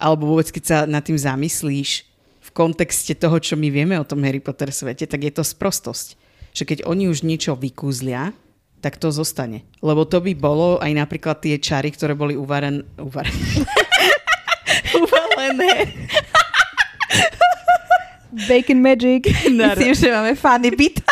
alebo vôbec keď sa nad tým zamyslíš v kontexte toho, čo my vieme o tom Harry Potter svete, tak je to sprostosť. Že keď oni už niečo vykúzlia, tak to zostane. Lebo to by bolo aj napríklad tie čary, ktoré boli uvaren... Uvaren... uvalené. Bacon Magic. Myslím, že máme funny bit.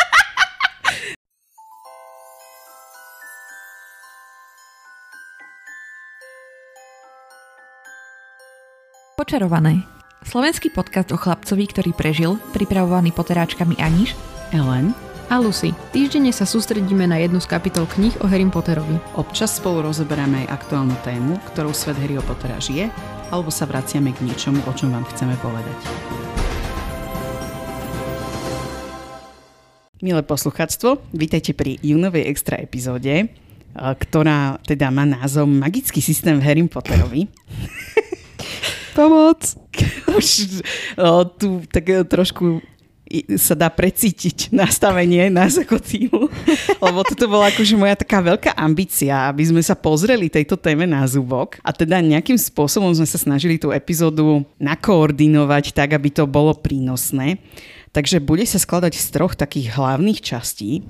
Počarované. Slovenský podcast o chlapcovi, ktorý prežil, pripravovaný poteráčkami Aniš, Ellen a Lucy. Týždenne sa sústredíme na jednu z kapitol kníh o Harry Potterovi. Občas spolu rozoberáme aj aktuálnu tému, ktorou svet Harryho Pottera žije, alebo sa vraciame k niečomu, o čom vám chceme povedať. Milé poslucháctvo, vítajte pri júnovej extra epizóde, ktorá teda má názov Magický systém v Harry Potterovi. Pomoc! Už o, tu tak trošku sa dá precítiť nastavenie nás ako týmu. Lebo toto bola akože moja taká veľká ambícia, aby sme sa pozreli tejto téme na zubok a teda nejakým spôsobom sme sa snažili tú epizódu nakoordinovať tak, aby to bolo prínosné. Takže bude sa skladať z troch takých hlavných častí.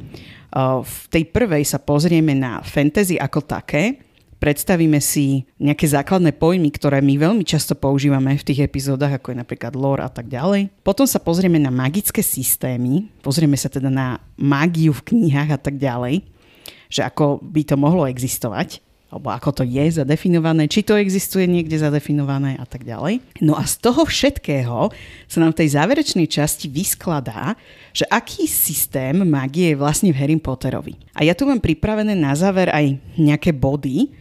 V tej prvej sa pozrieme na fantasy ako také, predstavíme si nejaké základné pojmy, ktoré my veľmi často používame v tých epizódach, ako je napríklad lore a tak ďalej. Potom sa pozrieme na magické systémy, pozrieme sa teda na mágiu v knihách a tak ďalej, že ako by to mohlo existovať alebo ako to je zadefinované, či to existuje niekde zadefinované a tak ďalej. No a z toho všetkého sa nám v tej záverečnej časti vyskladá, že aký systém magie je vlastne v Harry Potterovi. A ja tu mám pripravené na záver aj nejaké body,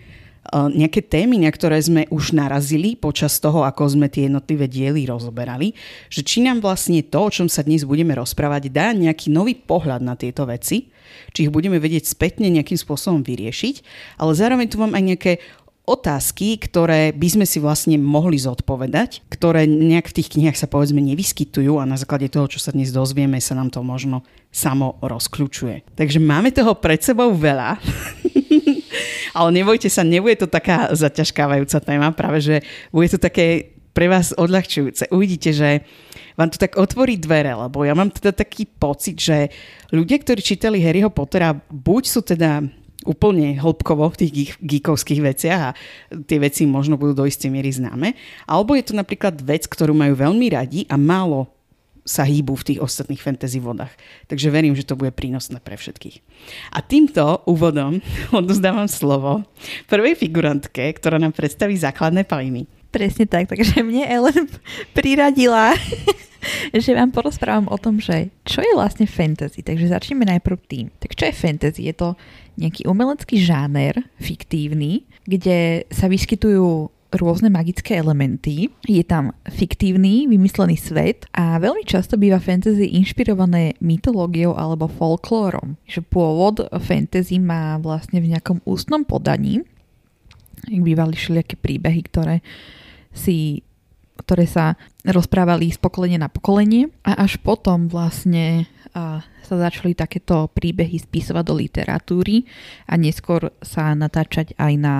nejaké témy, na ktoré sme už narazili počas toho, ako sme tie jednotlivé diely rozoberali, že či nám vlastne to, o čom sa dnes budeme rozprávať, dá nejaký nový pohľad na tieto veci, či ich budeme vedieť spätne nejakým spôsobom vyriešiť, ale zároveň tu mám aj nejaké otázky, ktoré by sme si vlastne mohli zodpovedať, ktoré nejak v tých knihách sa povedzme nevyskytujú a na základe toho, čo sa dnes dozvieme, sa nám to možno samo rozkľúčuje. Takže máme toho pred sebou veľa. Ale nebojte sa, nebude to taká zaťažkávajúca téma, práve že bude to také pre vás odľahčujúce. Uvidíte, že vám to tak otvorí dvere, lebo ja mám teda taký pocit, že ľudia, ktorí čítali Harryho Pottera, buď sú teda úplne hĺbkovo v tých geekovských veciach a tie veci možno budú do istej miery známe, alebo je to napríklad vec, ktorú majú veľmi radi a málo sa hýbu v tých ostatných fantasy vodách. Takže verím, že to bude prínosné pre všetkých. A týmto úvodom odozdávam slovo prvej figurantke, ktorá nám predstaví základné pojmy. Presne tak, takže mne Ellen priradila, že vám porozprávam o tom, že čo je vlastne fantasy. Takže začneme najprv tým. Tak čo je fantasy? Je to nejaký umelecký žáner, fiktívny, kde sa vyskytujú rôzne magické elementy. Je tam fiktívny, vymyslený svet a veľmi často býva fantasy inšpirované mytológiou alebo folklórom. Že pôvod fantasy má vlastne v nejakom ústnom podaní. Bývali všelijaké príbehy, ktoré si ktoré sa rozprávali z pokolenia na pokolenie a až potom vlastne a, sa začali takéto príbehy spisovať do literatúry a neskôr sa natáčať aj na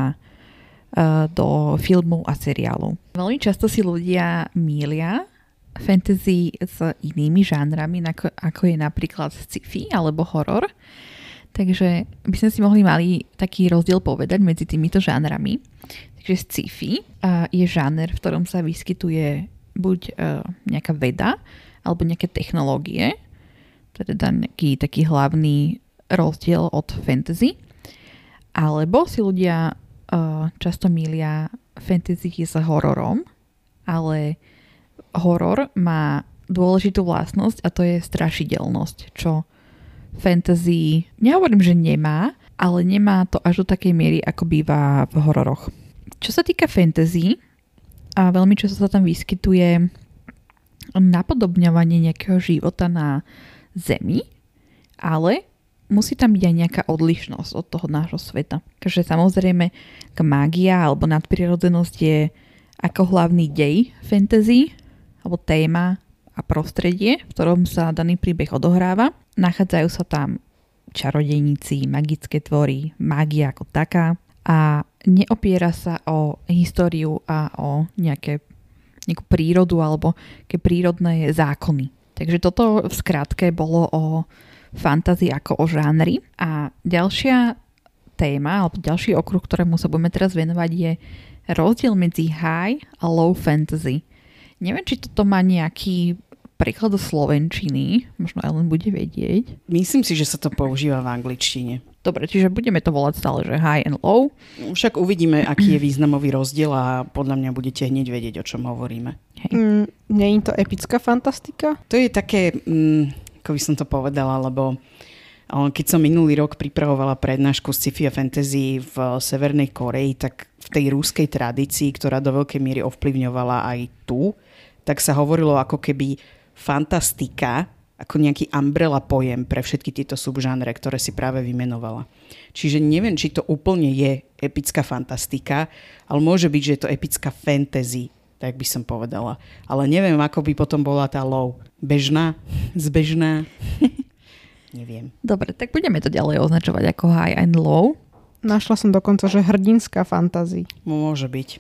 do filmu a seriálu. Veľmi často si ľudia mília fantasy s inými žánrami, ako, je napríklad sci-fi alebo horor. Takže by sme si mohli mali taký rozdiel povedať medzi týmito žánrami. Takže sci-fi uh, je žáner, v ktorom sa vyskytuje buď uh, nejaká veda alebo nejaké technológie. Teda nejaký taký hlavný rozdiel od fantasy. Alebo si ľudia často milia fantasy s hororom, ale horor má dôležitú vlastnosť a to je strašidelnosť, čo fantasy, nehovorím, že nemá, ale nemá to až do takej miery, ako býva v hororoch. Čo sa týka fantasy, a veľmi často sa tam vyskytuje napodobňovanie nejakého života na Zemi, ale musí tam byť aj nejaká odlišnosť od toho nášho sveta. Takže samozrejme, mágia alebo nadprirodzenosť je ako hlavný dej fantasy, alebo téma a prostredie, v ktorom sa daný príbeh odohráva. Nachádzajú sa tam čarodejníci, magické tvory, mágia ako taká a neopiera sa o históriu a o nejaké nejakú prírodu alebo ke prírodné zákony. Takže toto v skratke bolo o fantázii ako o žánri. A ďalšia téma, alebo ďalší okruh, ktorému sa budeme teraz venovať, je rozdiel medzi high a low fantasy. Neviem, či toto má nejaký preklad do slovenčiny, možno Ellen bude vedieť. Myslím si, že sa to používa v angličtine. Dobre, čiže budeme to volať stále, že high and low. Však uvidíme, aký je významový rozdiel a podľa mňa budete hneď vedieť, o čom hovoríme. Hej. Mm, je to epická fantastika? To je také, mm, ako by som to povedala, lebo o, keď som minulý rok pripravovala prednášku sci-fi a fantasy v Severnej Koreji, tak v tej rúskej tradícii, ktorá do veľkej miery ovplyvňovala aj tu, tak sa hovorilo ako keby fantastika ako nejaký umbrella pojem pre všetky tieto subžánre, ktoré si práve vymenovala. Čiže neviem, či to úplne je epická fantastika, ale môže byť, že je to epická fantasy, tak by som povedala. Ale neviem, ako by potom bola tá low. Bežná? Zbežná? neviem. Dobre, tak budeme to ďalej označovať ako high and low. Našla som dokonca, že hrdinská fantasy. Môže byť.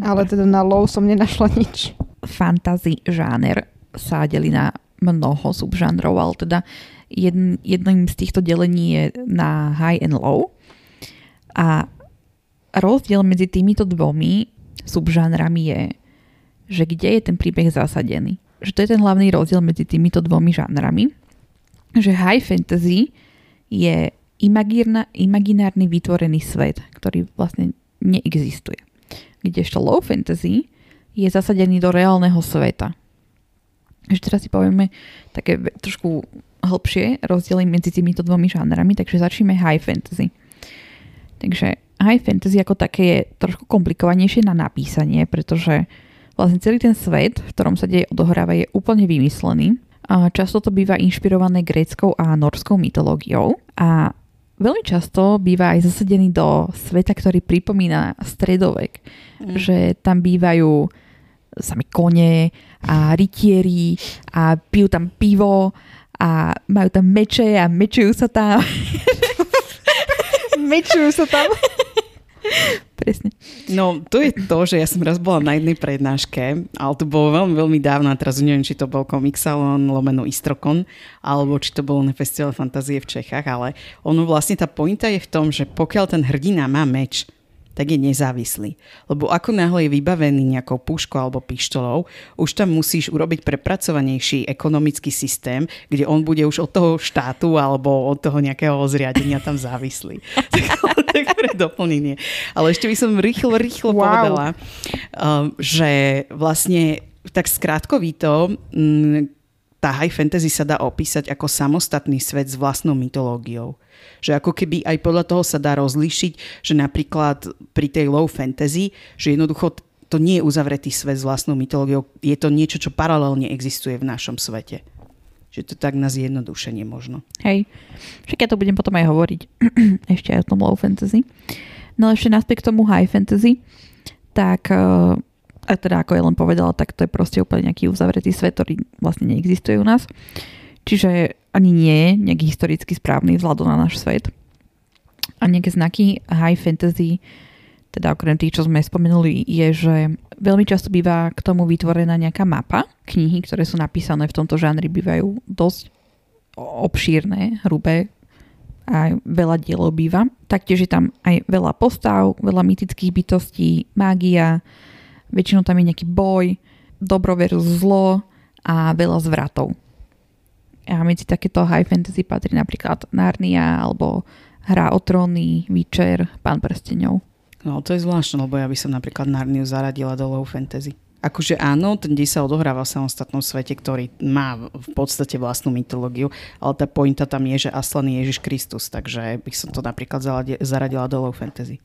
Ale teda na low som nenašla nič. Fantasy žáner sa delí na mnoho subžánrov, ale teda jedn, jedným z týchto delení je na high and low. A rozdiel medzi týmito dvomi subžánrami je, že kde je ten príbeh zasadený. Že to je ten hlavný rozdiel medzi týmito dvomi žánrami. Že high fantasy je imagírna, imaginárny vytvorený svet, ktorý vlastne neexistuje. Kdežto low fantasy je zasadený do reálneho sveta, ešte teraz si povieme také trošku hlbšie rozdiely medzi týmito dvomi žánrami, takže začneme high fantasy. Takže high fantasy ako také je trošku komplikovanejšie na napísanie, pretože vlastne celý ten svet, v ktorom sa deje odohráva, je úplne vymyslený. A často to býva inšpirované gréckou a norskou mytológiou a veľmi často býva aj zasadený do sveta, ktorý pripomína stredovek. Mm. Že tam bývajú sami kone a rytieri a pijú tam pivo a majú tam meče a mečujú sa tam. mečujú sa tam. Presne. No, to je to, že ja som raz bola na jednej prednáške, ale to bolo veľmi, veľmi dávno a teraz neviem, či to bol Comixalon, lomeno Istrokon, alebo či to bolo na Festival fantázie v Čechách, ale ono vlastne tá pointa je v tom, že pokiaľ ten hrdina má meč, tak je nezávislý. Lebo ako náhle je vybavený nejakou puškou alebo pištolou, už tam musíš urobiť prepracovanejší ekonomický systém, kde on bude už od toho štátu alebo od toho nejakého zriadenia tam závislý. tak pre doplnenie. Ale ešte by som rýchlo, rýchlo wow. povedala, um, že vlastne tak skrátkovito mm, tá high fantasy sa dá opísať ako samostatný svet s vlastnou mytológiou. Že ako keby aj podľa toho sa dá rozlíšiť, že napríklad pri tej low fantasy, že jednoducho to nie je uzavretý svet s vlastnou mytológiou, je to niečo, čo paralelne existuje v našom svete. Že to tak na zjednodušenie možno. Hej, však ja to budem potom aj hovoriť ešte aj o tom low fantasy. No ešte naspäť k tomu high fantasy, tak uh, a teda ako ja len povedala, tak to je proste úplne nejaký uzavretý svet, ktorý vlastne neexistuje u nás. Čiže ani nie je nejaký historicky správny vzhľadom na náš svet. A nejaké znaky high fantasy, teda okrem tých, čo sme spomenuli, je, že veľmi často býva k tomu vytvorená nejaká mapa. Knihy, ktoré sú napísané v tomto žánri, bývajú dosť obšírne, hrubé, a veľa dielov býva. Taktiež je tam aj veľa postav, veľa mytických bytostí, mágia, Väčšinou tam je nejaký boj, dobro versus zlo a veľa zvratov. A medzi takéto high fantasy patrí napríklad Narnia alebo Hra o tróny, Witcher, Pán prstenov. No to je zvláštne, lebo ja by som napríklad Narniu zaradila do low fantasy. Akože áno, ten dej sa odohráva v samostatnom svete, ktorý má v podstate vlastnú mytológiu, ale tá pointa tam je, že Aslan je Ježiš Kristus, takže by som to napríklad zaradila do low fantasy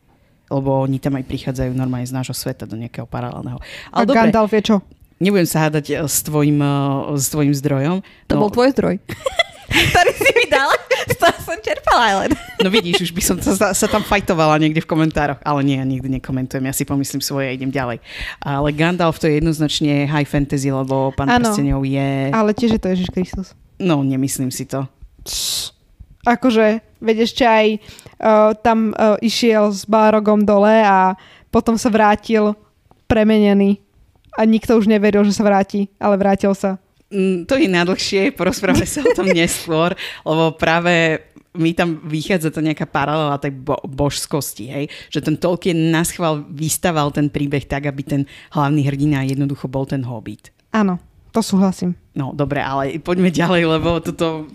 lebo oni tam aj prichádzajú normálne z nášho sveta do nejakého paralelného. Ale A dobre, Gandalf je čo? Nebudem sa hádať eh, s tvojim, eh, s tvojim zdrojom. To no, bol tvoj zdroj. ktorý si mi dala, z toho som čerpala len. No vidíš, už by som sa, sa tam fajtovala niekde v komentároch, ale nie, ja nikdy nekomentujem, ja si pomyslím svoje a idem ďalej. Ale Gandalf to je jednoznačne high fantasy, lebo pán prstenov je... ale tiež je to Ježiš Kristus. No, nemyslím si to. Akože, veď ešte aj uh, tam uh, išiel s Balrogom dole a potom sa vrátil premenený a nikto už neveril, že sa vráti, ale vrátil sa. Mm, to je najdlhšie, porozprávame sa o tom neskôr, lebo práve mi tam vychádza to nejaká paralela tej bo- božskosti, hej? že ten Tolkien nás chval vystaval ten príbeh tak, aby ten hlavný hrdina jednoducho bol ten hobbit. Áno, to súhlasím. No dobre, ale poďme ďalej, lebo toto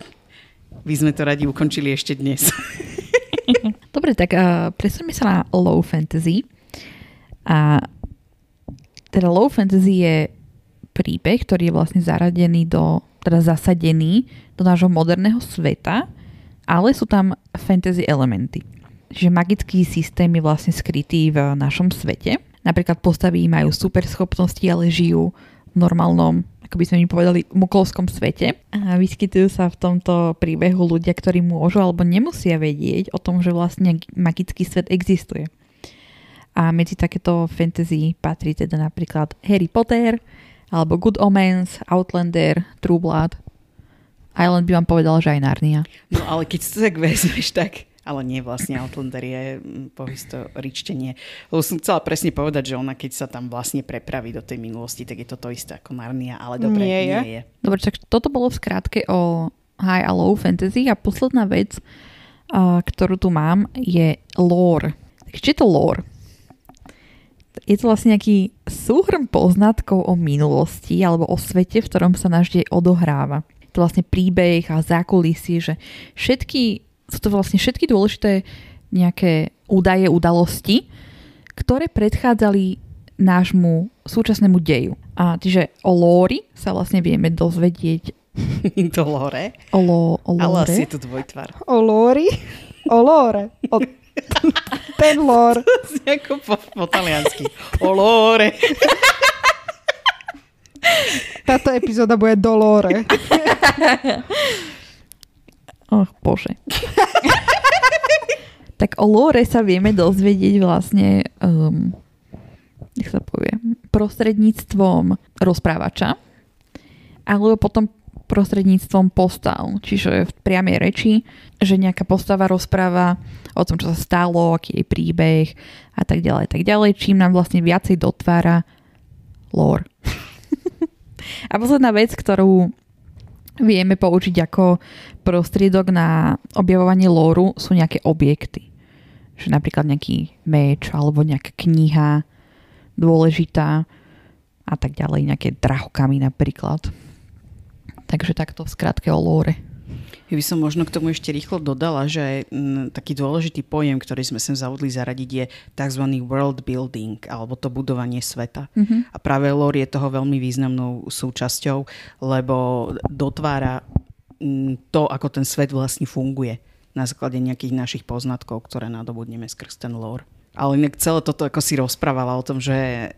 by sme to radi ukončili ešte dnes. Dobre, tak uh, presuňme sa na low fantasy. A teda low fantasy je príbeh, ktorý je vlastne zaradený do, teda zasadený do nášho moderného sveta, ale sú tam fantasy elementy. Čiže magický systém je vlastne skrytý v našom svete. Napríklad postavy majú super schopnosti, ale žijú v normálnom, ako by sme mi povedali, mukolskom svete. A vyskytujú sa v tomto príbehu ľudia, ktorí môžu alebo nemusia vedieť o tom, že vlastne magický svet existuje. A medzi takéto fantasy patrí teda napríklad Harry Potter, alebo Good Omens, Outlander, True Blood. Island by vám povedal, že aj Narnia. No ale keď to tak vezmeš, tak ale nie vlastne Outlander je mm, pohistoričtenie. Lebo som chcela presne povedať, že ona keď sa tam vlastne prepraví do tej minulosti, tak je to to isté ako Narnia, ale dobre, Nie je. nie je. Dobre, tak toto bolo v skrátke o high a low fantasy a posledná vec, ktorú tu mám, je lore. Takže čo je to lore? Je to vlastne nejaký súhrn poznatkov o minulosti alebo o svete, v ktorom sa náš dej odohráva. To vlastne príbeh a zákulisie, že všetky, sú to vlastne všetky dôležité nejaké údaje, udalosti, ktoré predchádzali nášmu súčasnému deju. A čiže o lóri sa vlastne vieme dozvedieť to lore. o, lo, o Ale asi je to dvojtvar. O Lóri? O. Ten lore. Ako po, po taliansky. O lore. Táto epizóda bude do Lóre. Och, bože. tak o lore sa vieme dozvedieť vlastne, um, nech sa povie, prostredníctvom rozprávača, alebo potom prostredníctvom postav, čiže v priamej reči, že nejaká postava rozpráva o tom, čo sa stalo, aký je príbeh a tak ďalej, tak ďalej, čím nám vlastne viacej dotvára lore. a posledná vec, ktorú vieme použiť ako prostriedok na objavovanie lóru sú nejaké objekty. Že napríklad nejaký meč alebo nejaká kniha dôležitá a tak ďalej, nejaké drahokamy napríklad. Takže takto v skratke o lóre. Ja by som možno k tomu ešte rýchlo dodala, že m, taký dôležitý pojem, ktorý sme sem zavodli zaradiť, je tzv. world building, alebo to budovanie sveta. Mhm. A práve lore je toho veľmi významnou súčasťou, lebo dotvára m, to, ako ten svet vlastne funguje na základe nejakých našich poznatkov, ktoré nadobudneme skrz ten lore. Ale inak celé toto, ako si rozprávala o tom, že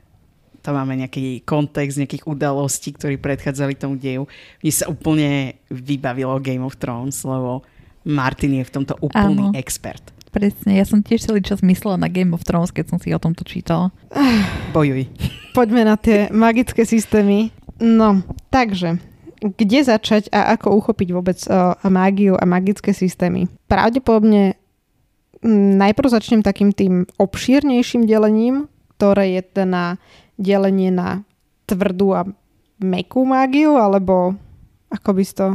tam máme nejaký kontext nejakých udalostí, ktorí predchádzali tomu deju. Mne sa úplne vybavilo Game of Thrones, lebo Martin je v tomto úplný Áno. expert. Presne, ja som tiež celý čas myslela na Game of Thrones, keď som si o tomto čítala. Bojuj. Poďme na tie magické systémy. No, takže, kde začať a ako uchopiť vôbec uh, mágiu a magické systémy? Pravdepodobne najprv začnem takým tým obšírnejším delením, ktoré je teda delenie na tvrdú a mekú mágiu, alebo ako by si to...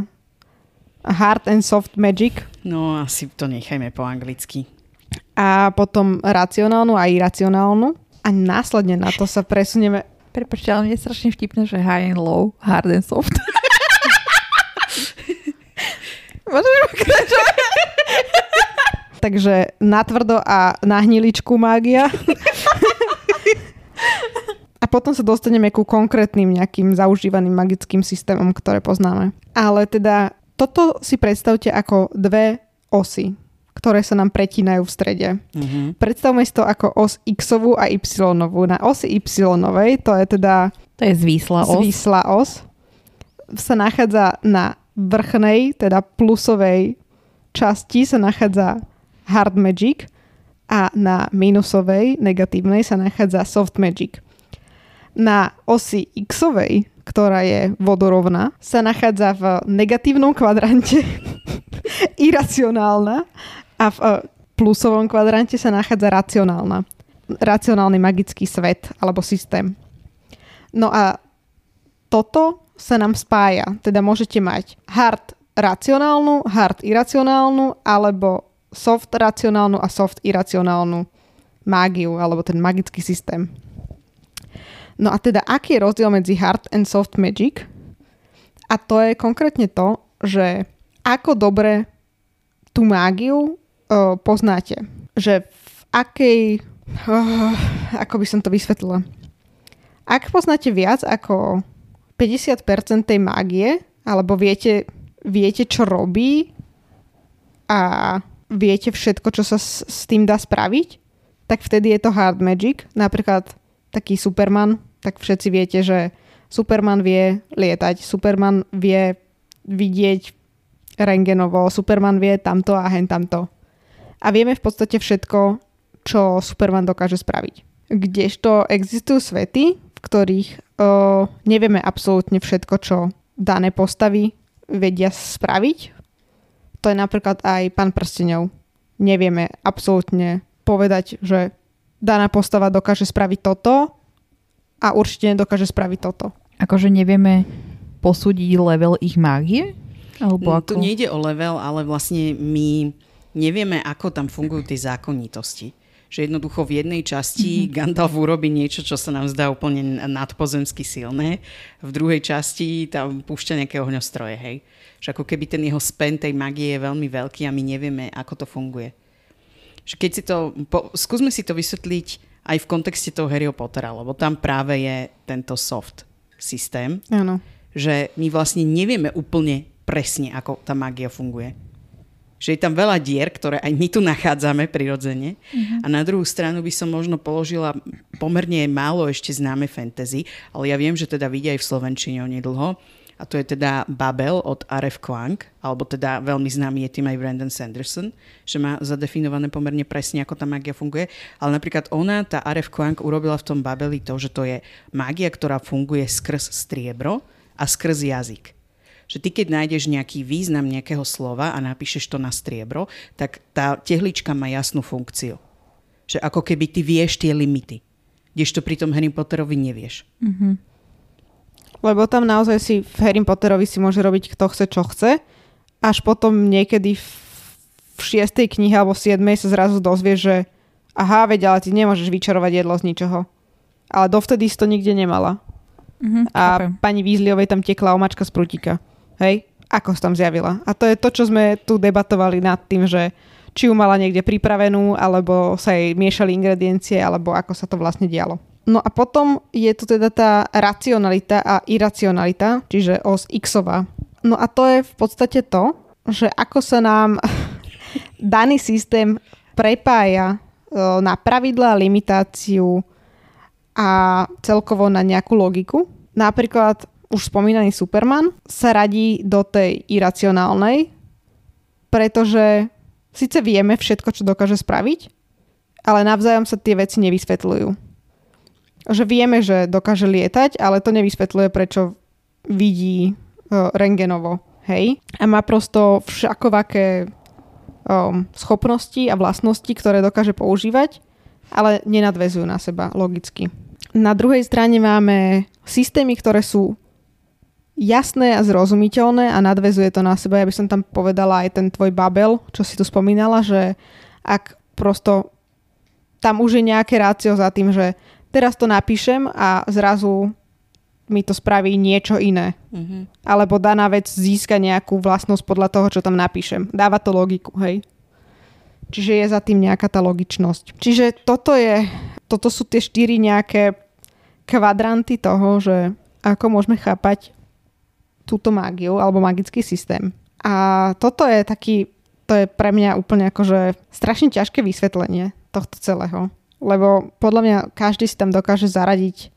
Hard and soft magic. No asi to nechajme po anglicky. A potom racionálnu a iracionálnu. A následne na to sa presunieme Prepačte, ale mne je strašne vtipné, že high and low, hard and soft. Môžeš pokračovať? Takže natvrdo a na hniličku mágia. a potom sa dostaneme ku konkrétnym nejakým zaužívaným magickým systémom, ktoré poznáme. Ale teda toto si predstavte ako dve osy, ktoré sa nám pretínajú v strede. Mhm. Predstavme si to ako os x-ovú a y-ovú. Na osi y-ovej, to je teda To je zvísla os. zvísla os, sa nachádza na vrchnej, teda plusovej časti sa nachádza hard magic a na minusovej, negatívnej sa nachádza soft magic. Na osi x-ovej, ktorá je vodorovná, sa nachádza v negatívnom kvadrante iracionálna a v eh, plusovom kvadrante sa nachádza racionálna. Racionálny magický svet alebo systém. No a toto sa nám spája. Teda môžete mať hard racionálnu, hard iracionálnu, alebo soft racionálnu a soft iracionálnu mágiu, alebo ten magický systém. No a teda, aký je rozdiel medzi hard and soft magic? A to je konkrétne to, že ako dobre tú mágiu uh, poznáte. Že v akej... Uh, ako by som to vysvetlila? Ak poznáte viac ako 50% tej mágie, alebo viete, viete, čo robí a viete všetko, čo sa s, s tým dá spraviť, tak vtedy je to hard magic. Napríklad taký Superman, tak všetci viete, že Superman vie lietať, Superman vie vidieť rengenovo, Superman vie tamto a hen tamto. A vieme v podstate všetko, čo Superman dokáže spraviť. Kdežto existujú svety, v ktorých o, nevieme absolútne všetko, čo dané postavy vedia spraviť. To je napríklad aj pán prstenov. Nevieme absolútne povedať, že daná postava dokáže spraviť toto a určite nedokáže spraviť toto. Akože nevieme posúdiť level ich mágie? Alebo Mm, Tu ako? nejde o level, ale vlastne my nevieme, ako tam fungujú tie zákonitosti. Že jednoducho v jednej časti mm-hmm. Gandalf urobí niečo, čo sa nám zdá úplne nadpozemsky silné. V druhej časti tam púšťa nejaké ohňostroje, hej. Že ako keby ten jeho spen tej magie je veľmi veľký a my nevieme, ako to funguje. Že keď si to, po, skúsme si to vysvetliť aj v kontexte toho Harryho Pottera, lebo tam práve je tento soft systém, Áno. že my vlastne nevieme úplne presne, ako tá magia funguje. Že je tam veľa dier, ktoré aj my tu nachádzame prirodzene. A na druhú stranu by som možno položila pomerne málo ešte známe fantasy, ale ja viem, že teda vidia aj v Slovenčine onedlho. A to je teda Babel od R.F. Kwank, alebo teda veľmi známy je tým aj Brandon Sanderson, že má zadefinované pomerne presne, ako tá magia funguje. Ale napríklad ona, tá R.F. Kwank, urobila v tom Babeli to, že to je magia, ktorá funguje skrz striebro a skrz jazyk že ty keď nájdeš nejaký význam nejakého slova a napíšeš to na striebro, tak tá tehlička má jasnú funkciu. Že ako keby ty vieš tie limity. Kdežto pri tom Harry Potterovi nevieš. Lebo tam naozaj si v Harry Potterovi si môže robiť kto chce, čo chce. Až potom niekedy v, v šiestej knihe alebo v siedmej sa zrazu dozvie, že aha, veď, ale ty nemôžeš vyčarovať jedlo z ničoho. Ale dovtedy si to nikde nemala. Mhm, A chápem. pani Weasleyovej tam tekla omačka z prútika. Hej? Ako sa tam zjavila. A to je to, čo sme tu debatovali nad tým, že či ju mala niekde pripravenú, alebo sa jej miešali ingrediencie, alebo ako sa to vlastne dialo. No a potom je tu teda tá racionalita a iracionalita, čiže os Xová. No a to je v podstate to, že ako sa nám daný systém prepája e, na pravidlá, limitáciu a celkovo na nejakú logiku. Napríklad už spomínaný Superman sa radí do tej iracionálnej, pretože síce vieme všetko, čo dokáže spraviť, ale navzájom sa tie veci nevysvetľujú. Že vieme, že dokáže lietať, ale to nevysvetľuje, prečo vidí uh, rengenovo. Hej? A má prosto všakovaké um, schopnosti a vlastnosti, ktoré dokáže používať, ale nenadvezujú na seba logicky. Na druhej strane máme systémy, ktoré sú jasné a zrozumiteľné a nadvezuje to na seba. Ja by som tam povedala aj ten tvoj Babel, čo si tu spomínala, že ak prosto tam už je nejaké rácio za tým, že teraz to napíšem a zrazu mi to spraví niečo iné. Uh-huh. Alebo daná vec získa nejakú vlastnosť podľa toho, čo tam napíšem. Dáva to logiku, hej. Čiže je za tým nejaká tá logičnosť. Čiže toto je, toto sú tie štyri nejaké kvadranty toho, že ako môžeme chápať túto mágiu alebo magický systém. A toto je taký, to je pre mňa úplne akože strašne ťažké vysvetlenie tohto celého. Lebo podľa mňa každý si tam dokáže zaradiť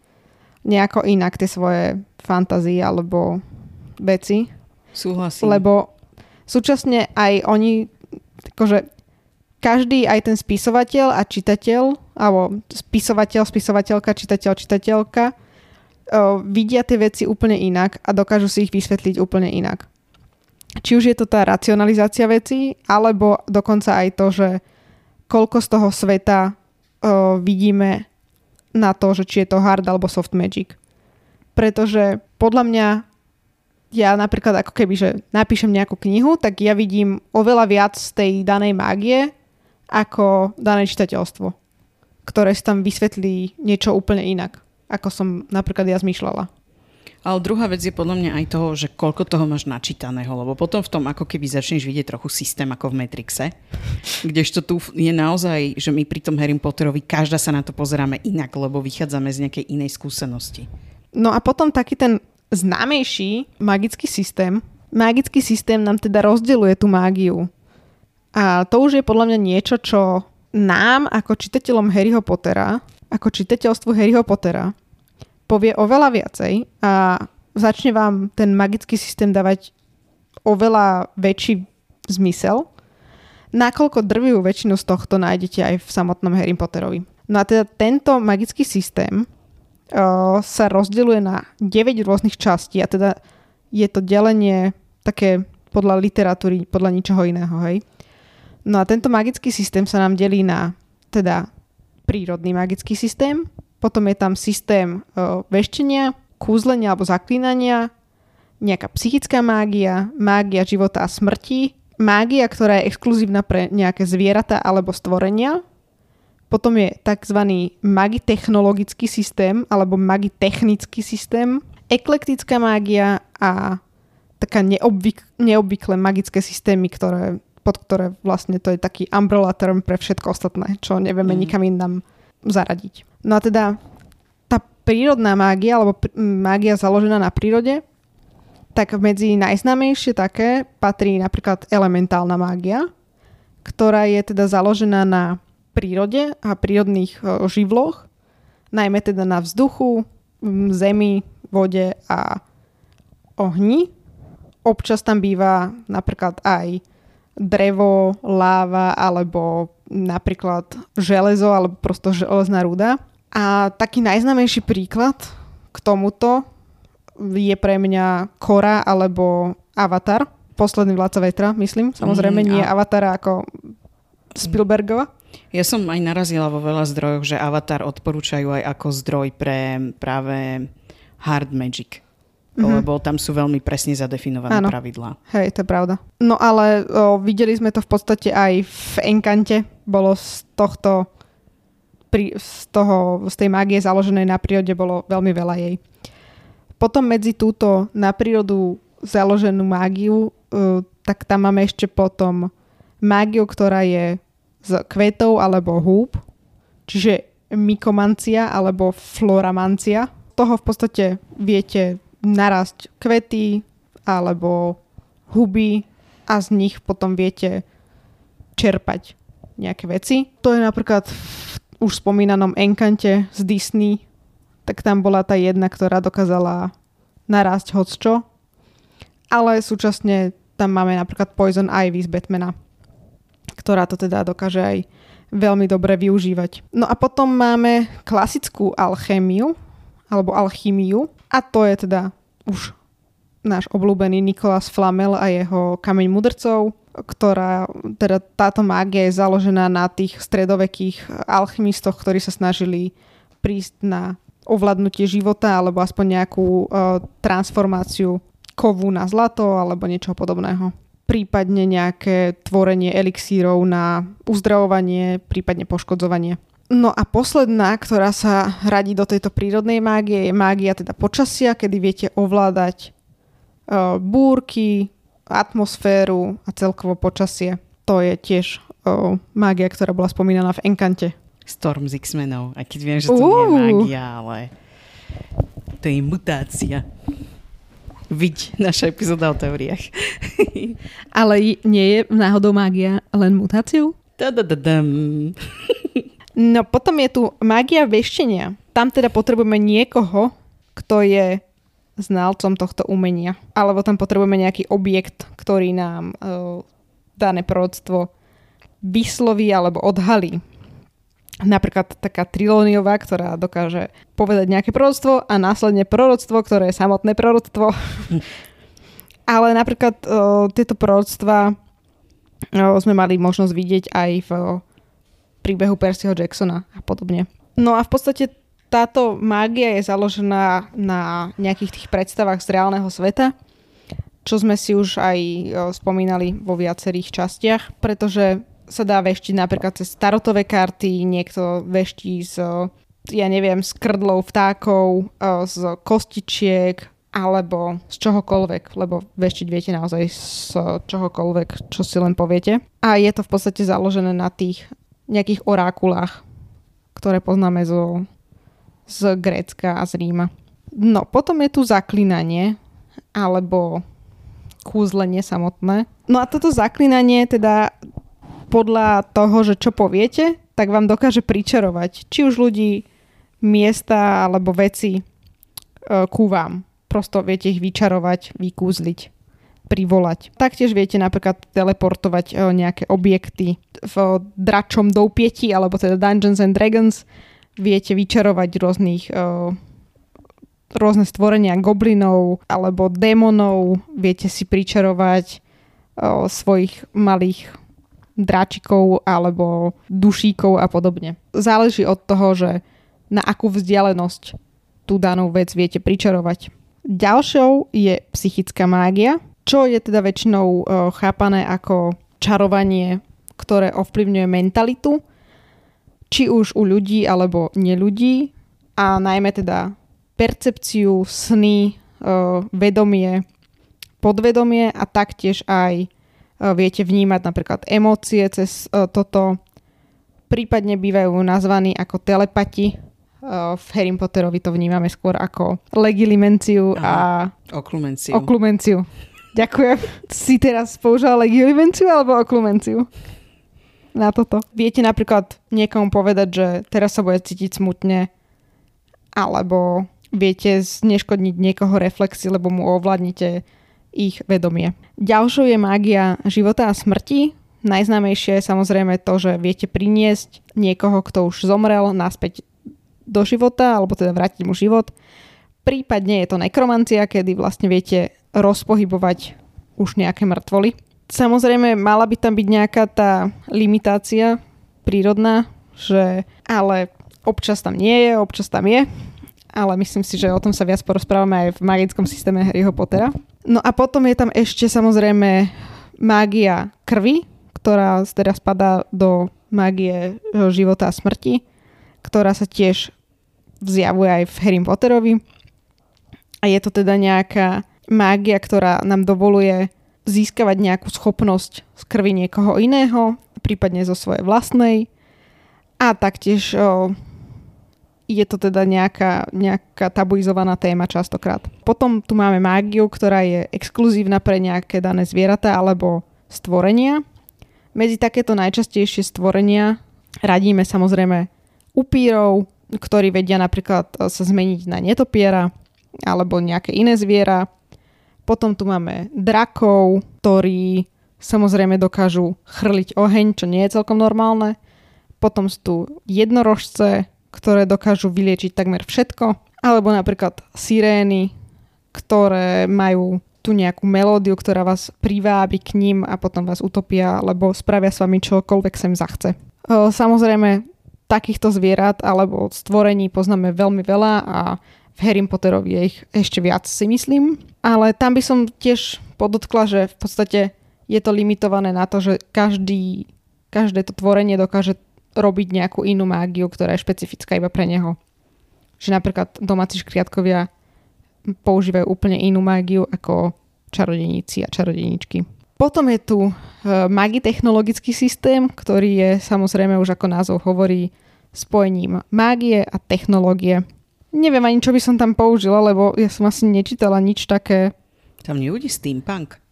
nejako inak tie svoje fantázie alebo veci. Súhlasím. Lebo súčasne aj oni, akože každý, aj ten spisovateľ a čitateľ, alebo spisovateľ, spisovateľka, čitateľ, čitateľka, o, vidia tie veci úplne inak a dokážu si ich vysvetliť úplne inak. Či už je to tá racionalizácia vecí, alebo dokonca aj to, že koľko z toho sveta vidíme na to, že či je to hard alebo soft magic. pretože podľa mňa ja napríklad ako keby, že napíšem nejakú knihu, tak ja vidím oveľa viac z tej danej mágie ako dané čitateľstvo, ktoré si tam vysvetlí niečo úplne inak, ako som napríklad ja zmýšľala. Ale druhá vec je podľa mňa aj toho, že koľko toho máš načítaného, lebo potom v tom ako keby začneš vidieť trochu systém ako v Matrixe, kdežto tu je naozaj, že my pri tom Harry Potterovi každá sa na to pozeráme inak, lebo vychádzame z nejakej inej skúsenosti. No a potom taký ten známejší magický systém. Magický systém nám teda rozdeluje tú mágiu. A to už je podľa mňa niečo, čo nám ako čitateľom Harryho Pottera, ako čitateľstvu Harryho Pottera, povie oveľa viacej a začne vám ten magický systém dávať oveľa väčší zmysel, nakoľko drvivú väčšinu z tohto nájdete aj v samotnom Harry Potterovi. No a teda tento magický systém uh, sa rozdeľuje na 9 rôznych častí a teda je to delenie také podľa literatúry, podľa ničoho iného, hej. No a tento magický systém sa nám delí na teda prírodný magický systém, potom je tam systém uh, veštenia, kúzlenia alebo zaklínania, nejaká psychická mágia, mágia života a smrti, mágia, ktorá je exkluzívna pre nejaké zvieratá alebo stvorenia. Potom je tzv. magitechnologický systém alebo magitechnický systém, eklektická mágia a taká neobvyk- neobvyklé magické systémy, ktoré, pod ktoré vlastne to je taký umbrella term pre všetko ostatné, čo nevieme mm. nikam inám zaradiť. No a teda tá prírodná mágia, alebo pr- mágia založená na prírode, tak medzi najznámejšie také patrí napríklad elementálna mágia, ktorá je teda založená na prírode a prírodných o, živloch, najmä teda na vzduchu, zemi, vode a ohni. Občas tam býva napríklad aj drevo, láva alebo napríklad železo alebo prosto železná ruda. A taký najznamejší príklad k tomuto je pre mňa Kora alebo Avatar. Posledný vládca vetra, myslím. Samozrejme, mm, nie a... Avatara ako Spielbergova. Ja som aj narazila vo veľa zdrojoch, že Avatar odporúčajú aj ako zdroj pre práve hard magic. Mm-hmm. Lebo tam sú veľmi presne zadefinované Áno. pravidlá. Hej, to je pravda. No ale o, videli sme to v podstate aj v Enkante. Bolo z tohto pri, z, toho, z tej mágie založenej na prírode bolo veľmi veľa jej. Potom medzi túto na prírodu založenú mágiu, uh, tak tam máme ešte potom mágiu, ktorá je z kvetov alebo húb, čiže mykomancia alebo floramancia. Toho v podstate viete narásť kvety alebo huby a z nich potom viete čerpať nejaké veci. To je napríklad v už spomínanom Enkante z Disney, tak tam bola tá jedna, ktorá dokázala narásť hocčo. Ale súčasne tam máme napríklad Poison Ivy z Batmana, ktorá to teda dokáže aj veľmi dobre využívať. No a potom máme klasickú alchémiu, alebo alchýmiu, a to je teda už náš obľúbený Nikolás Flamel a jeho kameň mudrcov, ktorá, teda táto mágia je založená na tých stredovekých alchymistoch, ktorí sa snažili prísť na ovládnutie života alebo aspoň nejakú uh, transformáciu kovu na zlato alebo niečo podobného. Prípadne nejaké tvorenie elixírov na uzdravovanie, prípadne poškodzovanie. No a posledná, ktorá sa radí do tejto prírodnej mágie, je mágia teda počasia, kedy viete ovládať uh, búrky, atmosféru a celkovo počasie. To je tiež uh, mágia, ktorá bola spomínaná v Enkante. Storm z X-menov, aj keď viem, že to uh. nie je mágia, ale to je mutácia. Viď naša epizóda o teóriách. ale nie je náhodou mágia len mutáciou? No potom je tu mágia veštenia. Tam teda potrebujeme niekoho, kto je znalcom tohto umenia. Alebo tam potrebujeme nejaký objekt, ktorý nám uh, dané prorodstvo vysloví alebo odhalí. Napríklad taká trilóniová, ktorá dokáže povedať nejaké prorodstvo a následne prorodstvo, ktoré je samotné prorodstvo. Ale napríklad uh, tieto prorodstva uh, sme mali možnosť vidieť aj v uh, príbehu Percyho Jacksona a podobne. No a v podstate táto mágia je založená na nejakých tých predstavách z reálneho sveta, čo sme si už aj o, spomínali vo viacerých častiach, pretože sa dá veštiť napríklad cez starotové karty, niekto veští z, ja neviem, z krdlov vtákov, o, z kostičiek, alebo z čohokoľvek, lebo veštiť viete naozaj z čohokoľvek, čo si len poviete. A je to v podstate založené na tých nejakých orákulách, ktoré poznáme zo, z Grécka a z Ríma. No, potom je tu zaklinanie, alebo kúzlenie samotné. No a toto zaklinanie teda podľa toho, že čo poviete, tak vám dokáže pričarovať či už ľudí, miesta alebo veci e, ku vám prosto viete ich vyčarovať, vykúzliť, privolať. Taktiež viete napríklad teleportovať e, nejaké objekty v dračom doupieti, alebo teda Dungeons and Dragons. Viete vyčarovať rôznych e, rôzne stvorenia goblinov alebo démonov. Viete si pričarovať e, svojich malých dráčikov alebo dušíkov a podobne. Záleží od toho, že na akú vzdialenosť tú danú vec viete pričarovať. Ďalšou je psychická mágia, čo je teda väčšinou uh, chápané ako čarovanie, ktoré ovplyvňuje mentalitu, či už u ľudí alebo neľudí a najmä teda percepciu, sny, uh, vedomie, podvedomie a taktiež aj uh, viete vnímať napríklad emócie cez toto. Prípadne bývajú nazvaní ako telepati, Eh, v Harry Potterovi to vnímame skôr ako legilimenciu a Oklumenciu. oklumenciu. Ďakujem. Si teraz použila legilimenciu alebo oklumenciu? Na toto. Viete napríklad niekomu povedať, že teraz sa bude cítiť smutne alebo viete zneškodniť niekoho reflexy, lebo mu ovládnite ich vedomie. Ďalšou je mágia života a smrti. Najznámejšie je samozrejme to, že viete priniesť niekoho, kto už zomrel, naspäť do života, alebo teda vrátiť mu život. Prípadne je to nekromancia, kedy vlastne viete rozpohybovať už nejaké mŕtvoly. Samozrejme, mala by tam byť nejaká tá limitácia prírodná, že ale občas tam nie je, občas tam je, ale myslím si, že o tom sa viac porozprávame aj v magickom systéme Harryho Pottera. No a potom je tam ešte samozrejme mágia krvi, ktorá teda spadá do mágie života a smrti ktorá sa tiež zjavuje aj v Harry Potterovi. A je to teda nejaká mágia, ktorá nám dovoluje získavať nejakú schopnosť z krvi niekoho iného, prípadne zo svojej vlastnej. A taktiež o, je to teda nejaká, nejaká tabuizovaná téma častokrát. Potom tu máme mágiu, ktorá je exkluzívna pre nejaké dané zvieratá alebo stvorenia. Medzi takéto najčastejšie stvorenia radíme samozrejme upírov, ktorí vedia napríklad e, sa zmeniť na netopiera alebo nejaké iné zviera. Potom tu máme drakov, ktorí samozrejme dokážu chrliť oheň, čo nie je celkom normálne. Potom sú tu jednorožce, ktoré dokážu vyliečiť takmer všetko. Alebo napríklad sirény, ktoré majú tu nejakú melódiu, ktorá vás privábi k ním a potom vás utopia, alebo spravia s vami čokoľvek sem zachce. Samozrejme, takýchto zvierat alebo stvorení poznáme veľmi veľa a v Harry Potterovi je ich ešte viac si myslím. Ale tam by som tiež podotkla, že v podstate je to limitované na to, že každý, každé to tvorenie dokáže robiť nejakú inú mágiu, ktorá je špecifická iba pre neho. Že napríklad domáci škriatkovia používajú úplne inú mágiu ako čarodejníci a čarodejničky. Potom je tu e, magitechnologický systém, ktorý je samozrejme už ako názov hovorí spojením mágie a technológie. Neviem ani, čo by som tam použila, lebo ja som asi nečítala nič také. Tam neudí steampunk?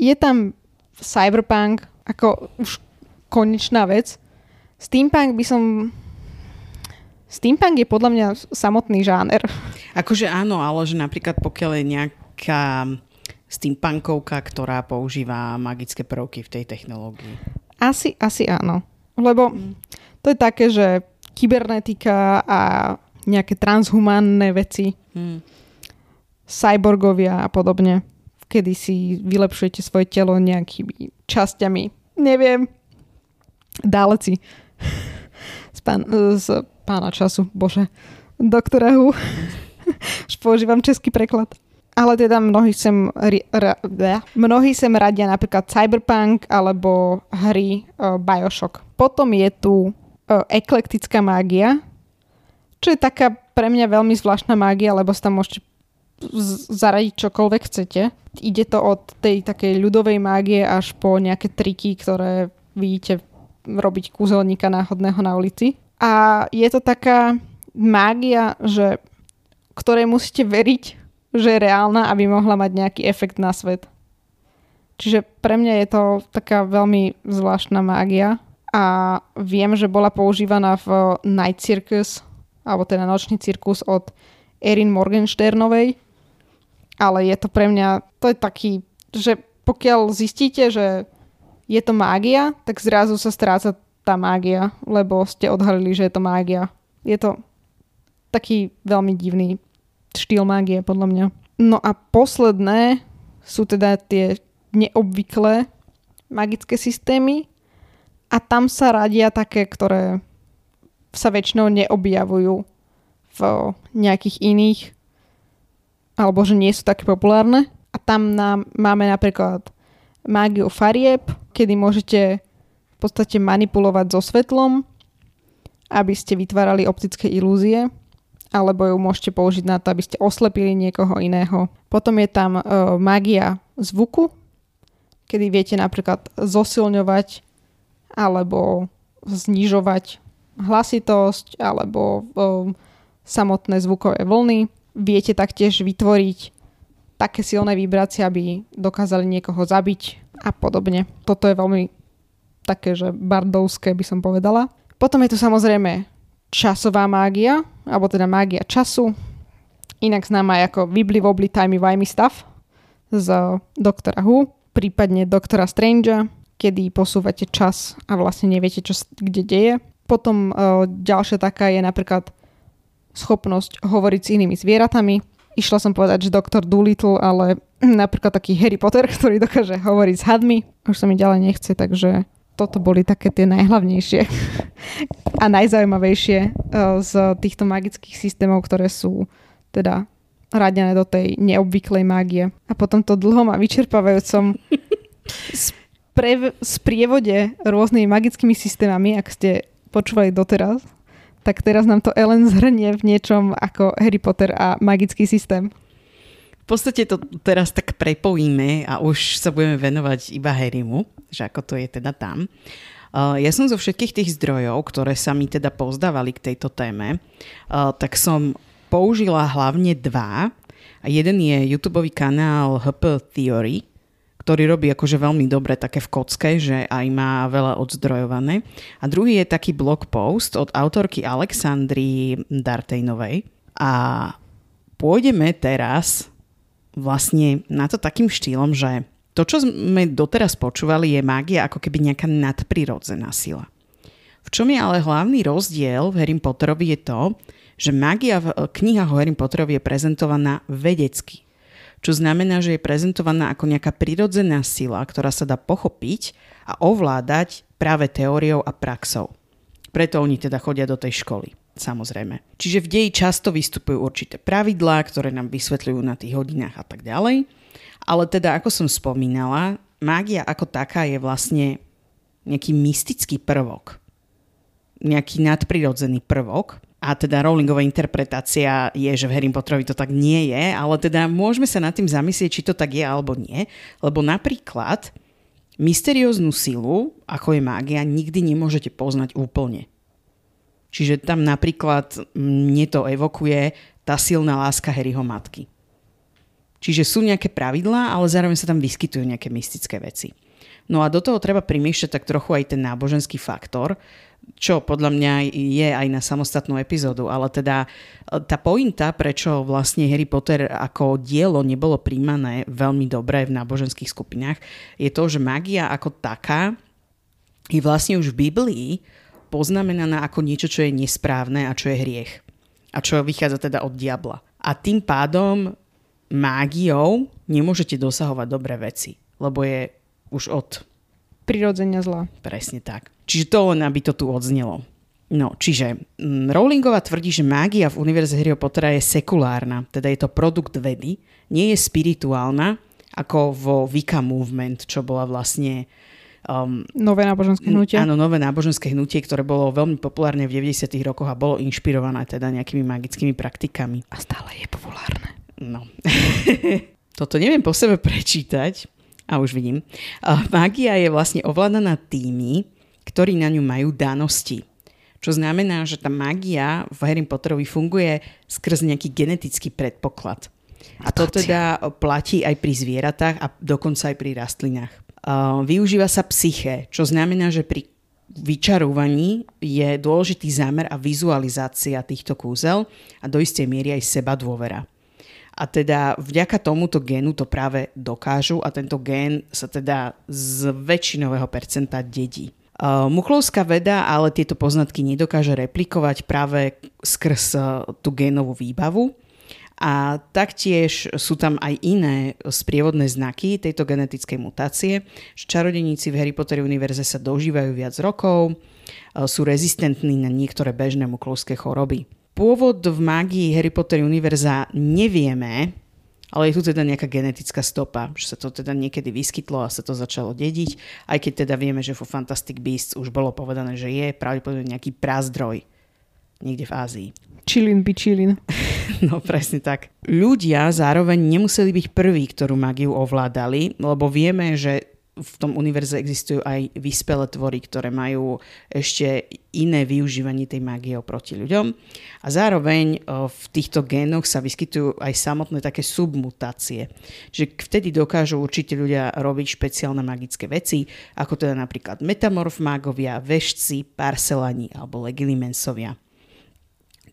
Je tam cyberpunk ako už konečná vec. Steampunk by som... Steampunk je podľa mňa samotný žáner. Akože áno, ale že napríklad pokiaľ je nejaká steampunkovka, ktorá používa magické prvky v tej technológii. Asi, asi áno. Lebo to je také, že kybernetika a nejaké transhumánne veci, hmm. cyborgovia a podobne, kedy si vylepšujete svoje telo nejakými časťami, neviem, dáleci z, pan, z pána času, bože, doktora Who. Už používam český preklad. Ale teda mnohí sem, ri, ra, bleh. mnohí sem radia napríklad Cyberpunk alebo hry uh, Bioshock. Potom je tu uh, eklektická mágia, čo je taká pre mňa veľmi zvláštna mágia, lebo sa tam môžete zaradiť čokoľvek chcete. Ide to od tej takej ľudovej mágie až po nejaké triky, ktoré vidíte robiť kúzelníka náhodného na ulici. A je to taká mágia, že ktorej musíte veriť, že je reálna, aby mohla mať nejaký efekt na svet. Čiže pre mňa je to taká veľmi zvláštna mágia a viem, že bola používaná v Night Circus, alebo teda Nočný cirkus od Erin Morgensternovej, ale je to pre mňa, to je taký, že pokiaľ zistíte, že je to mágia, tak zrazu sa stráca tá mágia, lebo ste odhalili, že je to mágia. Je to taký veľmi divný štýl mágie, podľa mňa. No a posledné sú teda tie neobvyklé magické systémy a tam sa radia také, ktoré sa väčšinou neobjavujú v nejakých iných alebo že nie sú také populárne. A tam nám, máme napríklad mágiu farieb, kedy môžete v podstate manipulovať so svetlom, aby ste vytvárali optické ilúzie alebo ju môžete použiť na to, aby ste oslepili niekoho iného. Potom je tam uh, mágia zvuku, kedy viete napríklad zosilňovať alebo znižovať hlasitosť alebo uh, samotné zvukové vlny. Viete taktiež vytvoriť také silné vibrácie, aby dokázali niekoho zabiť a podobne. Toto je veľmi také, že bardovské by som povedala. Potom je tu samozrejme časová mágia, alebo teda mágia času, inak známa ako Wibli Wobbly Timey Wimey Stuff z Doktora Who, prípadne Doktora Strangea, kedy posúvate čas a vlastne neviete, čo kde deje. Potom uh, ďalšia taká je napríklad schopnosť hovoriť s inými zvieratami. Išla som povedať, že doktor Doolittle, ale napríklad taký Harry Potter, ktorý dokáže hovoriť s hadmi. Už sa mi ďalej nechce, takže toto boli také tie najhlavnejšie a najzaujímavejšie eh, z týchto magických systémov, ktoré sú teda radené do tej neobvyklej mágie. A potom to dlhom a vyčerpávajúcom sprievode rôznymi magickými systémami, ak ste počúvali doteraz, tak teraz nám to Ellen zhrnie v niečom ako Harry Potter a magický systém. V podstate to teraz tak prepojíme a už sa budeme venovať iba Harrymu, že ako to je teda tam. Ja som zo všetkých tých zdrojov, ktoré sa mi teda pozdávali k tejto téme, tak som použila hlavne dva. Jeden je YouTube kanál HP Theory, ktorý robí akože veľmi dobre také v kocke, že aj má veľa odzdrojované. A druhý je taký blog post od autorky Alexandry Dartejnovej. A pôjdeme teraz vlastne na to takým štýlom, že to, čo sme doteraz počúvali, je mágia ako keby nejaká nadprirodzená sila. V čom je ale hlavný rozdiel v Harry Potterovi je to, že mágia v knihách o Harry Potterovi je prezentovaná vedecky. Čo znamená, že je prezentovaná ako nejaká prirodzená sila, ktorá sa dá pochopiť a ovládať práve teóriou a praxou. Preto oni teda chodia do tej školy samozrejme. Čiže v deji často vystupujú určité pravidlá, ktoré nám vysvetľujú na tých hodinách a tak ďalej. Ale teda, ako som spomínala, mágia ako taká je vlastne nejaký mystický prvok. Nejaký nadprirodzený prvok. A teda Rowlingová interpretácia je, že v Harry Potterovi to tak nie je, ale teda môžeme sa nad tým zamyslieť, či to tak je alebo nie. Lebo napríklad mysterióznu silu, ako je mágia, nikdy nemôžete poznať úplne Čiže tam napríklad mne to evokuje tá silná láska Harryho matky. Čiže sú nejaké pravidlá, ale zároveň sa tam vyskytujú nejaké mystické veci. No a do toho treba primiešať tak trochu aj ten náboženský faktor, čo podľa mňa je aj na samostatnú epizódu, ale teda e, tá pointa, prečo vlastne Harry Potter ako dielo nebolo príjmané veľmi dobre v náboženských skupinách, je to, že magia ako taká je vlastne už v Biblii poznamenaná ako niečo, čo je nesprávne a čo je hriech. A čo vychádza teda od diabla. A tým pádom mágiou nemôžete dosahovať dobré veci, lebo je už od prirodzenia zla. Presne tak. Čiže to len, aby to tu odznelo. No, čiže mm, Rowlingová tvrdí, že mágia v univerze Harryho Pottera je sekulárna, teda je to produkt vedy, nie je spirituálna, ako vo Wicca Movement, čo bola vlastne um, nové náboženské hnutie. Áno, nové náboženské hnutie, ktoré bolo veľmi populárne v 90. rokoch a bolo inšpirované teda nejakými magickými praktikami. A stále je populárne. No. Toto neviem po sebe prečítať. A už vidím. Mágia je vlastne ovládaná tými, ktorí na ňu majú danosti. Čo znamená, že tá magia v Harry Potterovi funguje skrz nejaký genetický predpoklad. A to teda platí aj pri zvieratách a dokonca aj pri rastlinách. Využíva sa psyché, čo znamená, že pri vyčarovaní je dôležitý zámer a vizualizácia týchto kúzel a do istej miery aj seba dôvera. A teda vďaka tomuto génu to práve dokážu a tento gén sa teda z väčšinového percenta dedí. Uh, Muchlovská veda ale tieto poznatky nedokáže replikovať práve skrz uh, tú génovú výbavu a taktiež sú tam aj iné sprievodné znaky tejto genetickej mutácie. Čarodeníci v Harry Potter univerze sa dožívajú viac rokov, uh, sú rezistentní na niektoré bežné muklovské choroby. Pôvod v mágii Harry Potter univerza nevieme, ale je tu teda nejaká genetická stopa, že sa to teda niekedy vyskytlo a sa to začalo dediť, aj keď teda vieme, že vo Fantastic Beasts už bolo povedané, že je pravdepodobne nejaký prazdroj niekde v Ázii. Čilin by čilin. no presne tak. Ľudia zároveň nemuseli byť prví, ktorú magiu ovládali, lebo vieme, že v tom univerze existujú aj vyspelé tvory, ktoré majú ešte iné využívanie tej mágie oproti ľuďom. A zároveň v týchto génoch sa vyskytujú aj samotné také submutácie. Čiže vtedy dokážu určite ľudia robiť špeciálne magické veci, ako teda napríklad metamorf mágovia, vešci, parcelani alebo legilimensovia.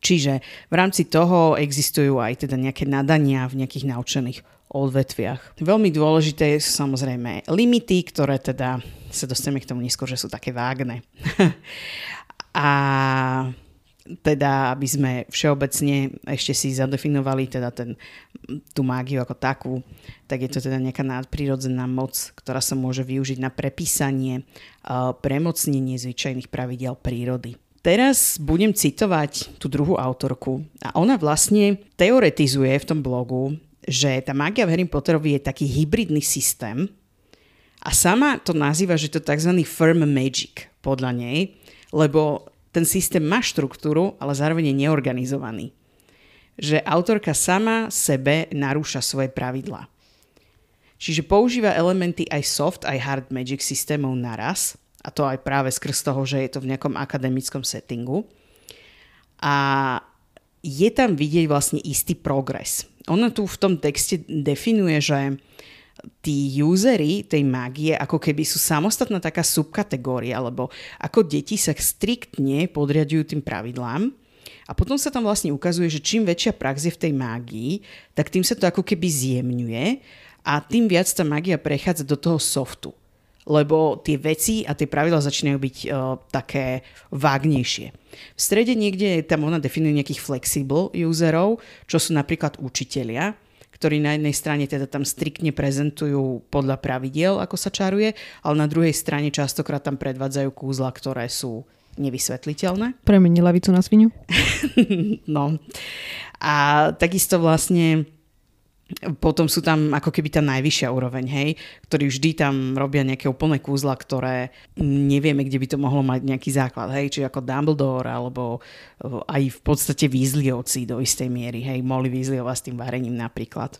Čiže v rámci toho existujú aj teda nejaké nadania v nejakých naučených odvetviach. Veľmi dôležité sú samozrejme limity, ktoré teda sa dostaneme k tomu neskôr, že sú také vágne. a teda, aby sme všeobecne ešte si zadefinovali teda ten, tú mágiu ako takú, tak je to teda nejaká nadprirodzená moc, ktorá sa môže využiť na prepísanie, premocnenie zvyčajných pravidel prírody. Teraz budem citovať tú druhú autorku a ona vlastne teoretizuje v tom blogu, že tá mágia v Harry Potterovi je taký hybridný systém a sama to nazýva, že to je tzv. firm magic podľa nej, lebo ten systém má štruktúru, ale zároveň je neorganizovaný. Že autorka sama sebe narúša svoje pravidlá. Čiže používa elementy aj soft, aj hard magic systémov naraz, a to aj práve skrz toho, že je to v nejakom akademickom settingu. A je tam vidieť vlastne istý progres. Ona tu v tom texte definuje, že tí usery tej mágie ako keby sú samostatná taká subkategória, lebo ako deti sa striktne podriadujú tým pravidlám a potom sa tam vlastne ukazuje, že čím väčšia prax je v tej mágii, tak tým sa to ako keby zjemňuje a tým viac tá mágia prechádza do toho softu lebo tie veci a tie pravidla začínajú byť uh, také vágnejšie. V strede niekde tam ona definuje nejakých flexible userov, čo sú napríklad učitelia, ktorí na jednej strane teda tam striktne prezentujú podľa pravidiel, ako sa čaruje, ale na druhej strane častokrát tam predvádzajú kúzla, ktoré sú nevysvetliteľné. Premení lavicu na svinu? no. A takisto vlastne potom sú tam ako keby tá najvyššia úroveň, hej, ktorí vždy tam robia nejaké úplné kúzla, ktoré nevieme, kde by to mohlo mať nejaký základ, hej, či ako Dumbledore, alebo aj v podstate Weasleyovci do istej miery, hej, Molly Weasleyová s tým varením napríklad.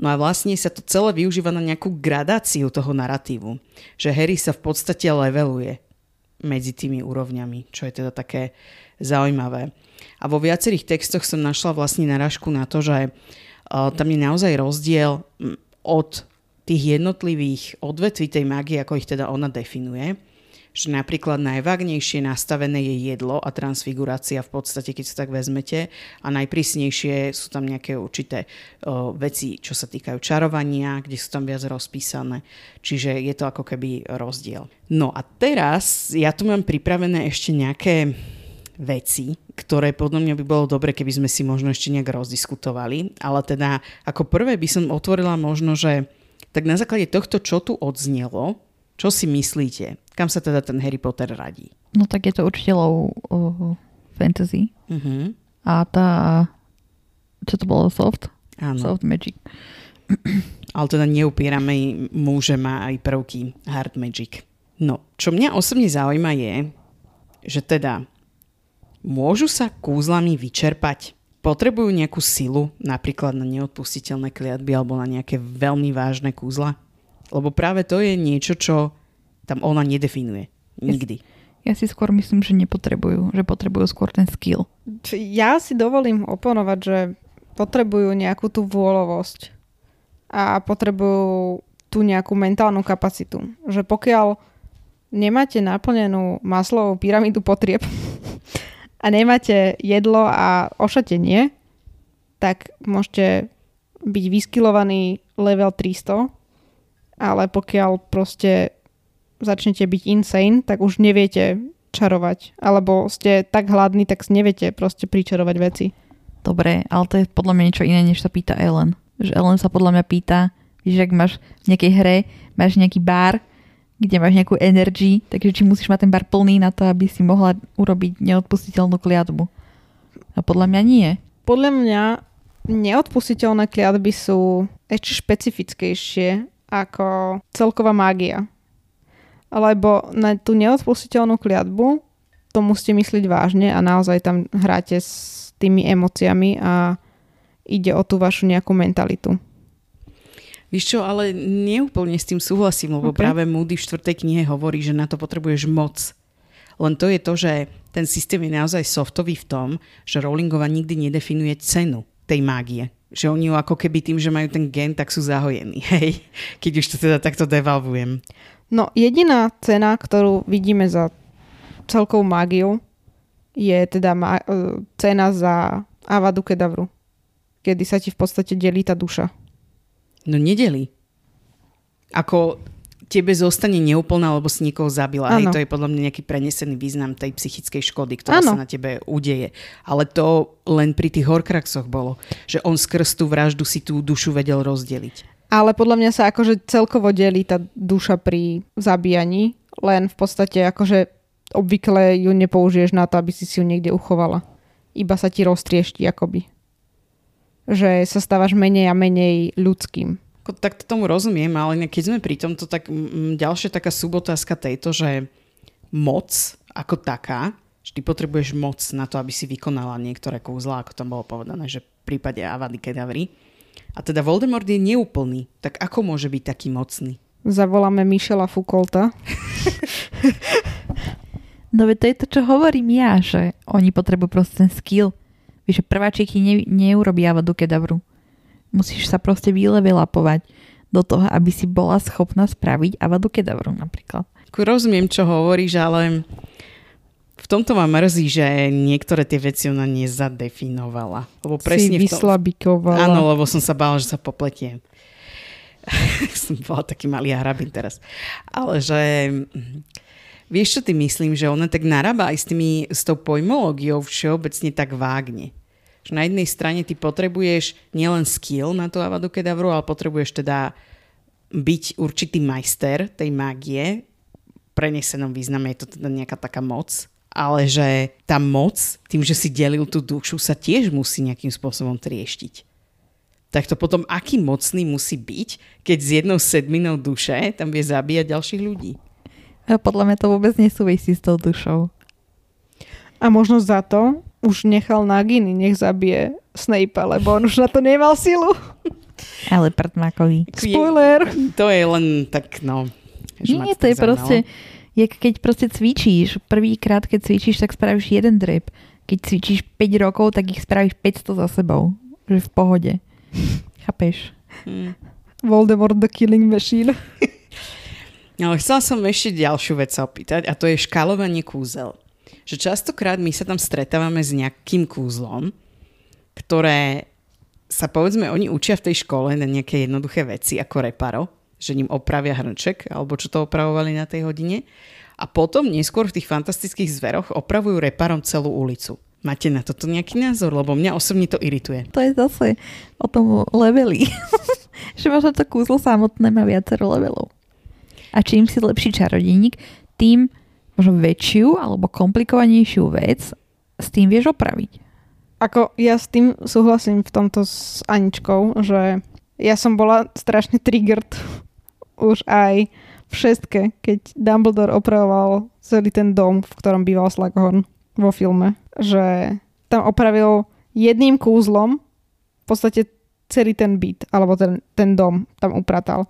No a vlastne sa to celé využíva na nejakú gradáciu toho narratívu, že Harry sa v podstate leveluje medzi tými úrovňami, čo je teda také zaujímavé. A vo viacerých textoch som našla vlastne narážku na to, že tam je naozaj rozdiel od tých jednotlivých odvetví tej mágie, ako ich teda ona definuje. Že napríklad najvágnejšie nastavené je jedlo a transfigurácia v podstate, keď sa tak vezmete. A najprísnejšie sú tam nejaké určité o, veci, čo sa týkajú čarovania, kde sú tam viac rozpísané. Čiže je to ako keby rozdiel. No a teraz ja tu mám pripravené ešte nejaké veci, ktoré podľa mňa by bolo dobre, keby sme si možno ešte nejak rozdiskutovali. Ale teda ako prvé by som otvorila možno, že tak na základe tohto, čo tu odznelo, Čo si myslíte? Kam sa teda ten Harry Potter radí? No tak je to učiteľov uh, fantasy. Mhm. A tá... Čo to bolo? Soft? Áno. Soft Magic. Ale teda neupierame mu, že má aj prvky hard magic. No, čo mňa osobne zaujíma je, že teda môžu sa kúzlami vyčerpať. Potrebujú nejakú silu, napríklad na neodpustiteľné kliatby alebo na nejaké veľmi vážne kúzla? Lebo práve to je niečo, čo tam ona nedefinuje. Nikdy. Ja si skôr myslím, že nepotrebujú. Že potrebujú skôr ten skill. Ja si dovolím oponovať, že potrebujú nejakú tú vôľovosť a potrebujú tú nejakú mentálnu kapacitu. Že pokiaľ nemáte naplnenú maslovú pyramídu potrieb a nemáte jedlo a ošatenie, tak môžete byť vyskilovaný level 300, ale pokiaľ proste začnete byť insane, tak už neviete čarovať. Alebo ste tak hladní, tak neviete proste pričarovať veci. Dobre, ale to je podľa mňa niečo iné, než sa pýta Ellen. Že Ellen sa podľa mňa pýta, že ak máš v nejakej hre, máš nejaký bar, kde máš nejakú energy, takže či musíš mať ten bar plný na to, aby si mohla urobiť neodpustiteľnú kliatbu. A podľa mňa nie. Podľa mňa neodpustiteľné kliatby sú ešte špecifickejšie ako celková mágia. Lebo na tú neodpustiteľnú kliatbu to musíte myslieť vážne a naozaj tam hráte s tými emóciami a ide o tú vašu nejakú mentalitu. Víš čo, ale neúplne s tým súhlasím, lebo Okay. práve Moody v štvrtej knihe hovorí, že na to potrebuješ moc. Len to je to, že ten systém je naozaj softový v tom, že Rowlingova nikdy nedefinuje cenu tej mágie. Že oni ju ako keby tým, že majú ten gen, tak sú zahojení. Hej, keď už to teda takto devalvujem. No jediná cena, ktorú vidíme za celkovú mágiu, je teda má, e, cena za Avadu Kedavru. Kedy sa ti v podstate delí tá duša. No nedeli. Ako tebe zostane neúplná, lebo si niekoho zabila. Hej, to je podľa mňa nejaký prenesený význam tej psychickej škody, ktorá Áno. sa na tebe udeje. Ale to len pri tých horkraxoch bolo, že on skrz tú vraždu si tú dušu vedel rozdeliť. Ale podľa mňa sa akože celkovo delí tá duša pri zabíjaní, len v podstate akože obvykle ju nepoužiješ na to, aby si si ju niekde uchovala. Iba sa ti roztriešti akoby. Že sa stávaš menej a menej ľudským. Tak to tomu rozumiem, ale keď sme pri tomto, tak ďalšia taká subotázka tejto, že moc ako taká, že ty potrebuješ moc na to, aby si vykonala niektoré kúzla, ako tam bolo povedané, že v prípade Avady Kedavry. A teda Voldemort je neúplný, tak ako môže byť taký mocný? Zavoláme Michela Foucaulta. No veď to je to, čo hovorím ja, že oni potrebujú proste ten skill. Že prváčiky ne, neurobí Avadu Kedavru. Musíš sa proste vylevelapovať do toho, aby si bola schopná spraviť Avadu Kedavru napríklad. Rozumiem, čo hovoríš, ale v tomto ma mrzí, že niektoré tie veci ona nezadefinovala. Lebo presne si vyslabikovala. Áno, lebo som sa bála, že sa popletiem. som bola taký malý hrabin teraz. Ale že... Vieš, čo ty myslím? Že ona tak narába aj s, tými, s tou pojmológiou všeobecne tak vágne. Že na jednej strane ty potrebuješ nielen skill na tú Avadu Kedavru, ale potrebuješ teda byť určitý majster tej mágie. V prenesenom význame je to teda nejaká taká moc. Ale že tá moc, tým, že si delil tú dušu, sa tiež musí nejakým spôsobom trieštiť tak to potom aký mocný musí byť, keď s jednou sedminou duše tam vie zabíjať ďalších ľudí. Podľa mňa to vôbec nesúvisí s tou dušou. A možno za to už nechal Naginy, nech zabije Snape, lebo on už na to nemal silu. Ale prdmákový. Spoiler! To je len tak, no... Nie, to je tak proste, jak keď proste cvičíš. Prvýkrát, keď cvičíš, tak spravíš jeden drep. Keď cvičíš 5 rokov, tak ich spravíš 500 za sebou. Že v pohode. Chápeš? Hm. Voldemort the Killing Machine. Ale chcela som ešte ďalšiu vec sa opýtať a to je škálovanie kúzel. Že častokrát my sa tam stretávame s nejakým kúzlom, ktoré sa povedzme oni učia v tej škole na nejaké jednoduché veci ako reparo, že ním opravia hrnček alebo čo to opravovali na tej hodine a potom neskôr v tých fantastických zveroch opravujú reparom celú ulicu. Máte na toto nejaký názor? Lebo mňa osobne to irituje. To je zase o tom leveli. že možno to kúzlo samotné má viacero levelov. A čím si lepší čarodejník, tým možno väčšiu alebo komplikovanejšiu vec s tým vieš opraviť. Ako ja s tým súhlasím v tomto s Aničkou, že ja som bola strašne triggered už aj v šestke, keď Dumbledore opravoval celý ten dom, v ktorom býval Slughorn vo filme. Že tam opravil jedným kúzlom v podstate celý ten byt, alebo ten, ten dom tam upratal.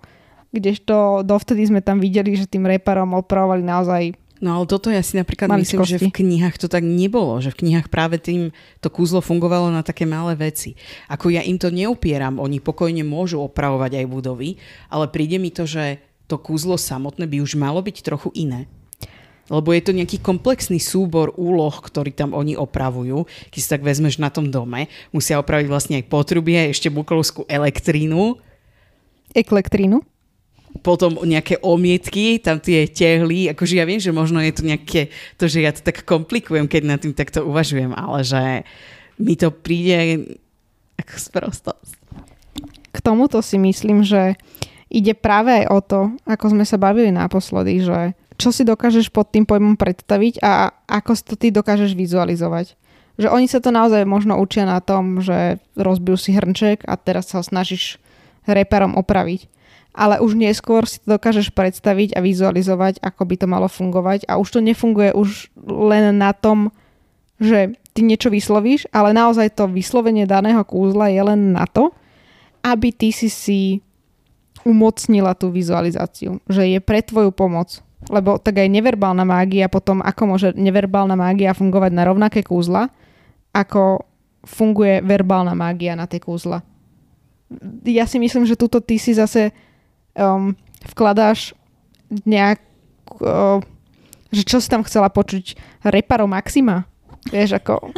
Kdežto dovtedy sme tam videli, že tým reparom opravovali naozaj No ale toto ja si napríklad myslím, že v knihách to tak nebolo, že v knihách práve tým to kúzlo fungovalo na také malé veci. Ako ja im to neupieram, oni pokojne môžu opravovať aj budovy, ale príde mi to, že to kúzlo samotné by už malo byť trochu iné. Lebo je to nejaký komplexný súbor úloh, ktorý tam oni opravujú. Keď si tak vezmeš na tom dome, musia opraviť vlastne aj potrubie, ešte buklovskú elektrínu. Eklektrínu? Potom nejaké omietky, tam tie tehly, akože ja viem, že možno je to nejaké, to, že ja to tak komplikujem, keď nad tým takto uvažujem, ale že mi to príde ako sprostosť. K tomuto si myslím, že ide práve aj o to, ako sme sa bavili naposledy, že čo si dokážeš pod tým pojmom predstaviť a ako si to ty dokážeš vizualizovať. Že oni sa to naozaj možno učia na tom, že rozbijú si hrnček a teraz sa ho snažíš reparom opraviť ale už neskôr si to dokážeš predstaviť a vizualizovať, ako by to malo fungovať a už to nefunguje už len na tom, že ty niečo vyslovíš, ale naozaj to vyslovenie daného kúzla je len na to, aby ty si si umocnila tú vizualizáciu, že je pre tvoju pomoc. Lebo tak aj neverbálna mágia potom, ako môže neverbálna mágia fungovať na rovnaké kúzla, ako funguje verbálna mágia na tie kúzla. Ja si myslím, že tuto ty si zase um, vkladáš nejak, uh, že čo si tam chcela počuť, reparo Maxima? Vieš, ako...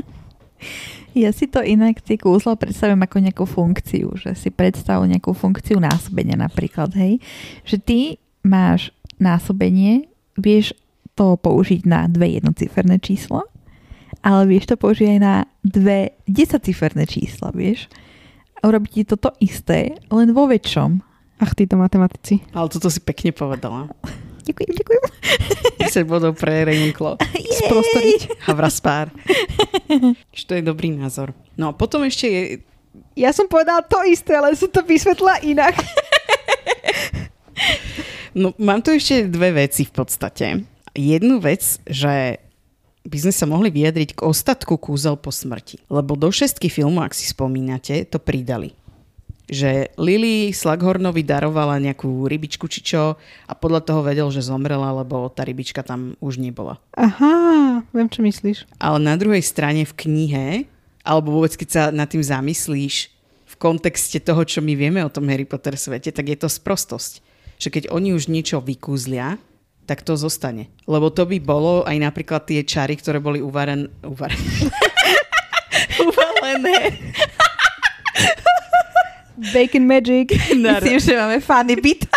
Ja si to inak tie kúzla predstavujem ako nejakú funkciu, že si predstav nejakú funkciu násobenia napríklad, hej. Že ty máš násobenie, vieš to použiť na dve jednociferné čísla, ale vieš to použiť aj na dve desaciférne čísla, vieš. A urobiť ti toto isté, len vo väčšom. Ach, títo matematici. Ale toto si pekne povedala. Ďakujem, ďakujem. 10 bodov pre Ravenclaw. Sprostoriť. Havra spár. to je dobrý názor. No a potom ešte je... Ja som povedala to isté, ale som to vysvetla inak. no mám tu ešte dve veci v podstate. Jednu vec, že by sme sa mohli vyjadriť k ostatku kúzel po smrti. Lebo do šestky filmu, ak si spomínate, to pridali že Lily Slughornovi darovala nejakú rybičku či čo a podľa toho vedel, že zomrela, lebo tá rybička tam už nebola. Aha, viem, čo myslíš. Ale na druhej strane v knihe, alebo vôbec keď sa nad tým zamyslíš v kontexte toho, čo my vieme o tom Harry Potter svete, tak je to sprostosť. Že keď oni už niečo vykúzlia, tak to zostane. Lebo to by bolo aj napríklad tie čary, ktoré boli uvaren... Uvaren... uvalené Bacon Magic. Na Myslím, že máme funny bit.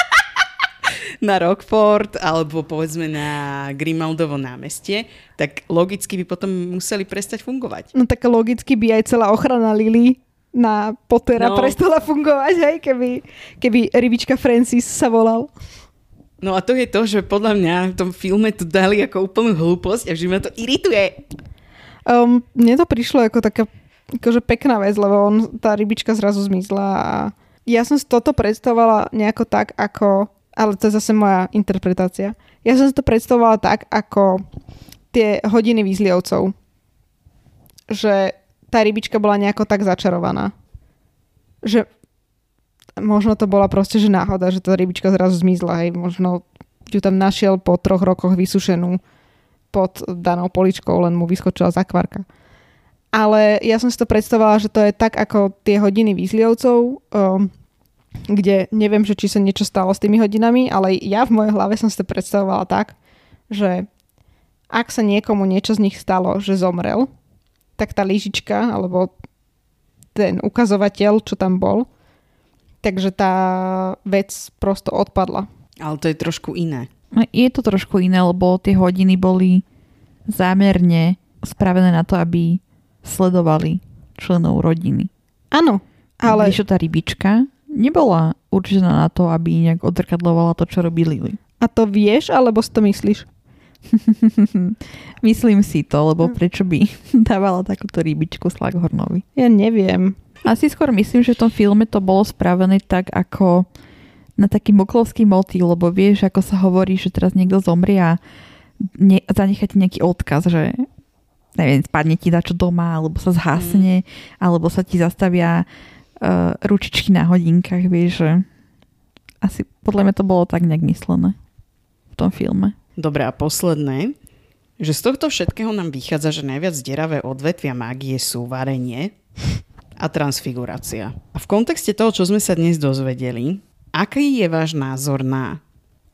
na Rockford alebo povedzme na Grimaldovo námestie, tak logicky by potom museli prestať fungovať. No tak logicky by aj celá ochrana Lily na Pottera no. prestala fungovať, hej, keby, keby rybička Francis sa volal. No a to je to, že podľa mňa v tom filme to dali ako úplnú hlúposť a že ma to irituje. Um, mne to prišlo ako taká akože pekná vec, lebo on, tá rybička zrazu zmizla a ja som si toto predstavovala nejako tak, ako, ale to je zase moja interpretácia. Ja som si to predstavovala tak, ako tie hodiny výzlievcov. Že tá rybička bola nejako tak začarovaná. Že možno to bola proste, že náhoda, že tá rybička zrazu zmizla, hej, možno ju tam našiel po troch rokoch vysušenú pod danou poličkou, len mu vyskočila zakvarka. Ale ja som si to predstavovala, že to je tak ako tie hodiny výzlievcov, um, kde neviem, že či sa niečo stalo s tými hodinami, ale ja v mojej hlave som si to predstavovala tak, že ak sa niekomu niečo z nich stalo, že zomrel, tak tá lyžička alebo ten ukazovateľ, čo tam bol, takže tá vec prosto odpadla. Ale to je trošku iné. No, je to trošku iné, lebo tie hodiny boli zámerne spravené na to, aby sledovali členov rodiny. Áno, ale... Když tá rybička nebola určená na to, aby nejak odrkadlovala to, čo robí Lily. A to vieš, alebo si to myslíš? Myslím si to, lebo prečo by dávala takúto rybičku Slaghornovi? Ja neviem. Asi skôr myslím, že v tom filme to bolo spravené tak ako na taký moklovský motív, lebo vieš, ako sa hovorí, že teraz niekto zomrie a ne, zanechá ti nejaký odkaz, že neviem, spadne ti dačo doma, alebo sa zhasne, alebo sa ti zastavia uh, ručičky na hodinkách, vieš, že asi podľa mňa to bolo tak nejak myslené v tom filme. Dobre, a posledné, že z tohto všetkého nám vychádza, že najviac deravé odvetvia mágie sú varenie a transfigurácia. A v kontexte toho, čo sme sa dnes dozvedeli, aký je váš názor na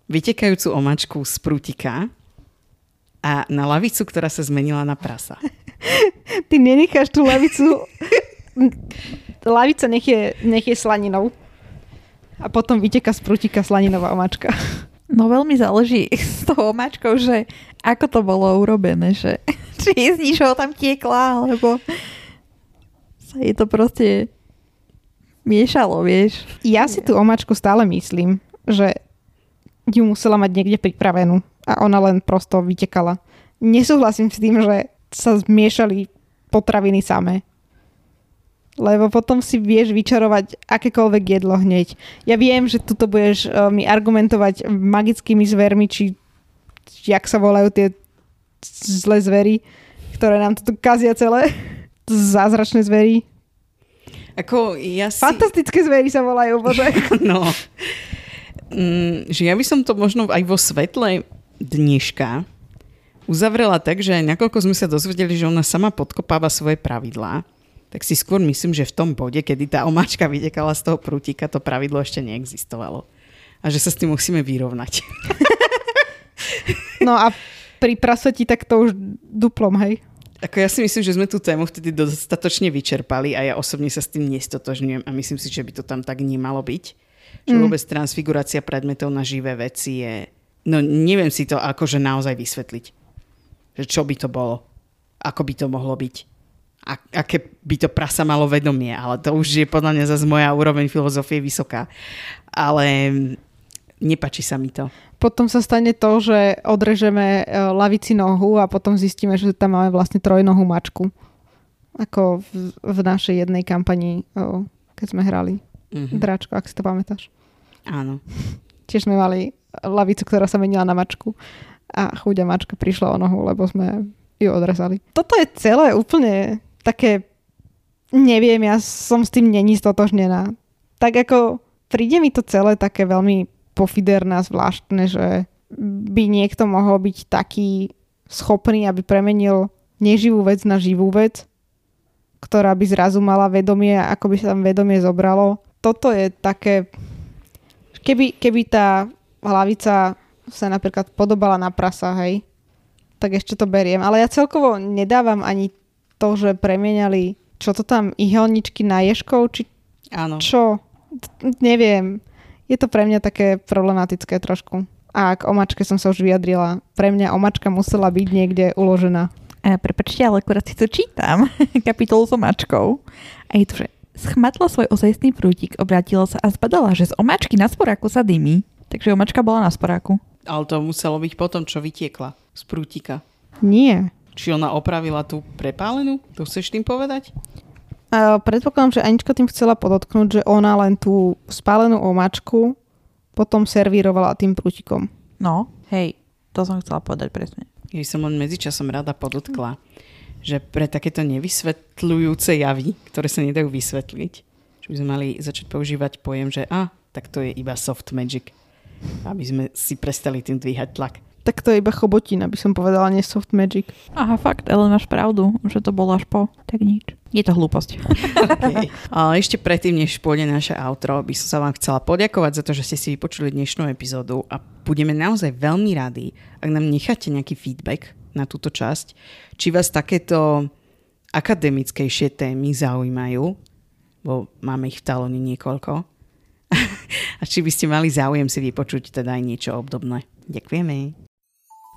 vytekajúcu omačku z prútika a na lavicu, ktorá sa zmenila na prasa? Ty nenecháš tú lavicu... Lavica nech je, nech je slaninou. A potom vyteka z prútika slaninová omačka. No veľmi záleží s tou omáčkou, že ako to bolo urobené, že či z ničoho tam tiekla, alebo sa je to proste miešalo, vieš. Ja si tú omačku stále myslím, že ju musela mať niekde pripravenú a ona len prosto vytekala. Nesúhlasím s tým, že sa zmiešali potraviny samé. Lebo potom si vieš vyčarovať akékoľvek jedlo hneď. Ja viem, že tuto budeš uh, mi argumentovať magickými zvermi, či, jak sa volajú tie zlé zvery, ktoré nám tu kazia celé. Zázračné zvery. Ako ja si... Fantastické zvery sa volajú, bože. No. Mm, že ja by som to možno aj vo svetle dneška uzavrela tak, že nakoľko sme sa dozvedeli, že ona sama podkopáva svoje pravidlá, tak si skôr myslím, že v tom bode, kedy tá omáčka vytekala z toho prútika, to pravidlo ešte neexistovalo. A že sa s tým musíme vyrovnať. No a pri prasati tak to už duplom, hej. Ako ja si myslím, že sme tú tému vtedy dostatočne vyčerpali a ja osobne sa s tým nestotožňujem a myslím si, že by to tam tak nemalo byť. Že Mm. vôbec transfigurácia predmetov na živé veci je... No neviem si to akože naozaj vysvetliť. Že čo by to bolo? Ako by to mohlo byť? A, aké by to prasa malo vedomie? Ale to už je podľa mňa zase moja úroveň filozofie vysoká. Ale nepačí sa mi to. Potom sa stane to, že odrežeme e, lavici nohu a potom zistíme, že tam máme vlastne trojnohú mačku. Ako v, v našej jednej kampani, o, keď sme hrali Mhm. Dráčko, ak si to pamätáš. Áno. Tiež sme mali lavicu, ktorá sa menila na mačku a chuďa mačka prišla o nohu, lebo sme ju odrezali. Toto je celé úplne také, neviem, ja som s tým není stotožnená. Tak ako príde mi to celé také veľmi pofiderné a zvláštne, že by niekto mohol byť taký schopný, aby premenil neživú vec na živú vec, ktorá by zrazu mala vedomie, ako by sa tam vedomie zobralo. Toto je také... Keby, keby tá hlavica sa napríklad podobala na prasa, hej, tak ešte to beriem. Ale ja celkovo nedávam ani to, že premieniali, čo to tam, ihelničky na ješkov, či Áno. čo? Neviem. Je to pre mňa také problematické trošku. A k omačke som sa už vyjadrila. Pre mňa omačka musela byť niekde uložená. A prepačte, ale akurát si to čítam. Kapitolu s omáčkou. A je to, že schmatla svoj ozajstný prútik, obrátila sa a zbadala, že z omáčky na sporáku sa dymí. Takže omáčka bola na sporáku. Ale to muselo byť potom, čo vytiekla z prútika. Nie. Či ona opravila tú prepálenú? To chceš tým povedať? A predpokladám, že Anička tým chcela podotknúť, že ona len tú spálenú omačku potom servírovala tým prútikom. No, hej, to som chcela povedať presne. Ja som len medzičasom rada podotkla, že pre takéto nevysvetľujúce javy, ktoré sa nedajú vysvetliť, že by sme mali začať používať pojem, že a, tak to je iba soft magic. Aby sme si prestali tým dvíhať tlak. Tak to je iba chobotina, by som povedala, nie soft magic. Aha, fakt, ale máš pravdu, že to bolo až po, tak nič. Je to hlúposť. Okay. A ešte predtým, než pôjde naše outro, by som sa vám chcela poďakovať za to, že ste si vypočuli dnešnú epizódu a budeme naozaj veľmi radi, ak nám necháte nejaký feedback na túto časť, či vás takéto akademickejšie témy zaujímajú, bo máme ich v talóne niekoľko. a či by ste mali záujem si vypočuť teda aj niečo obdobné. Ďakujeme.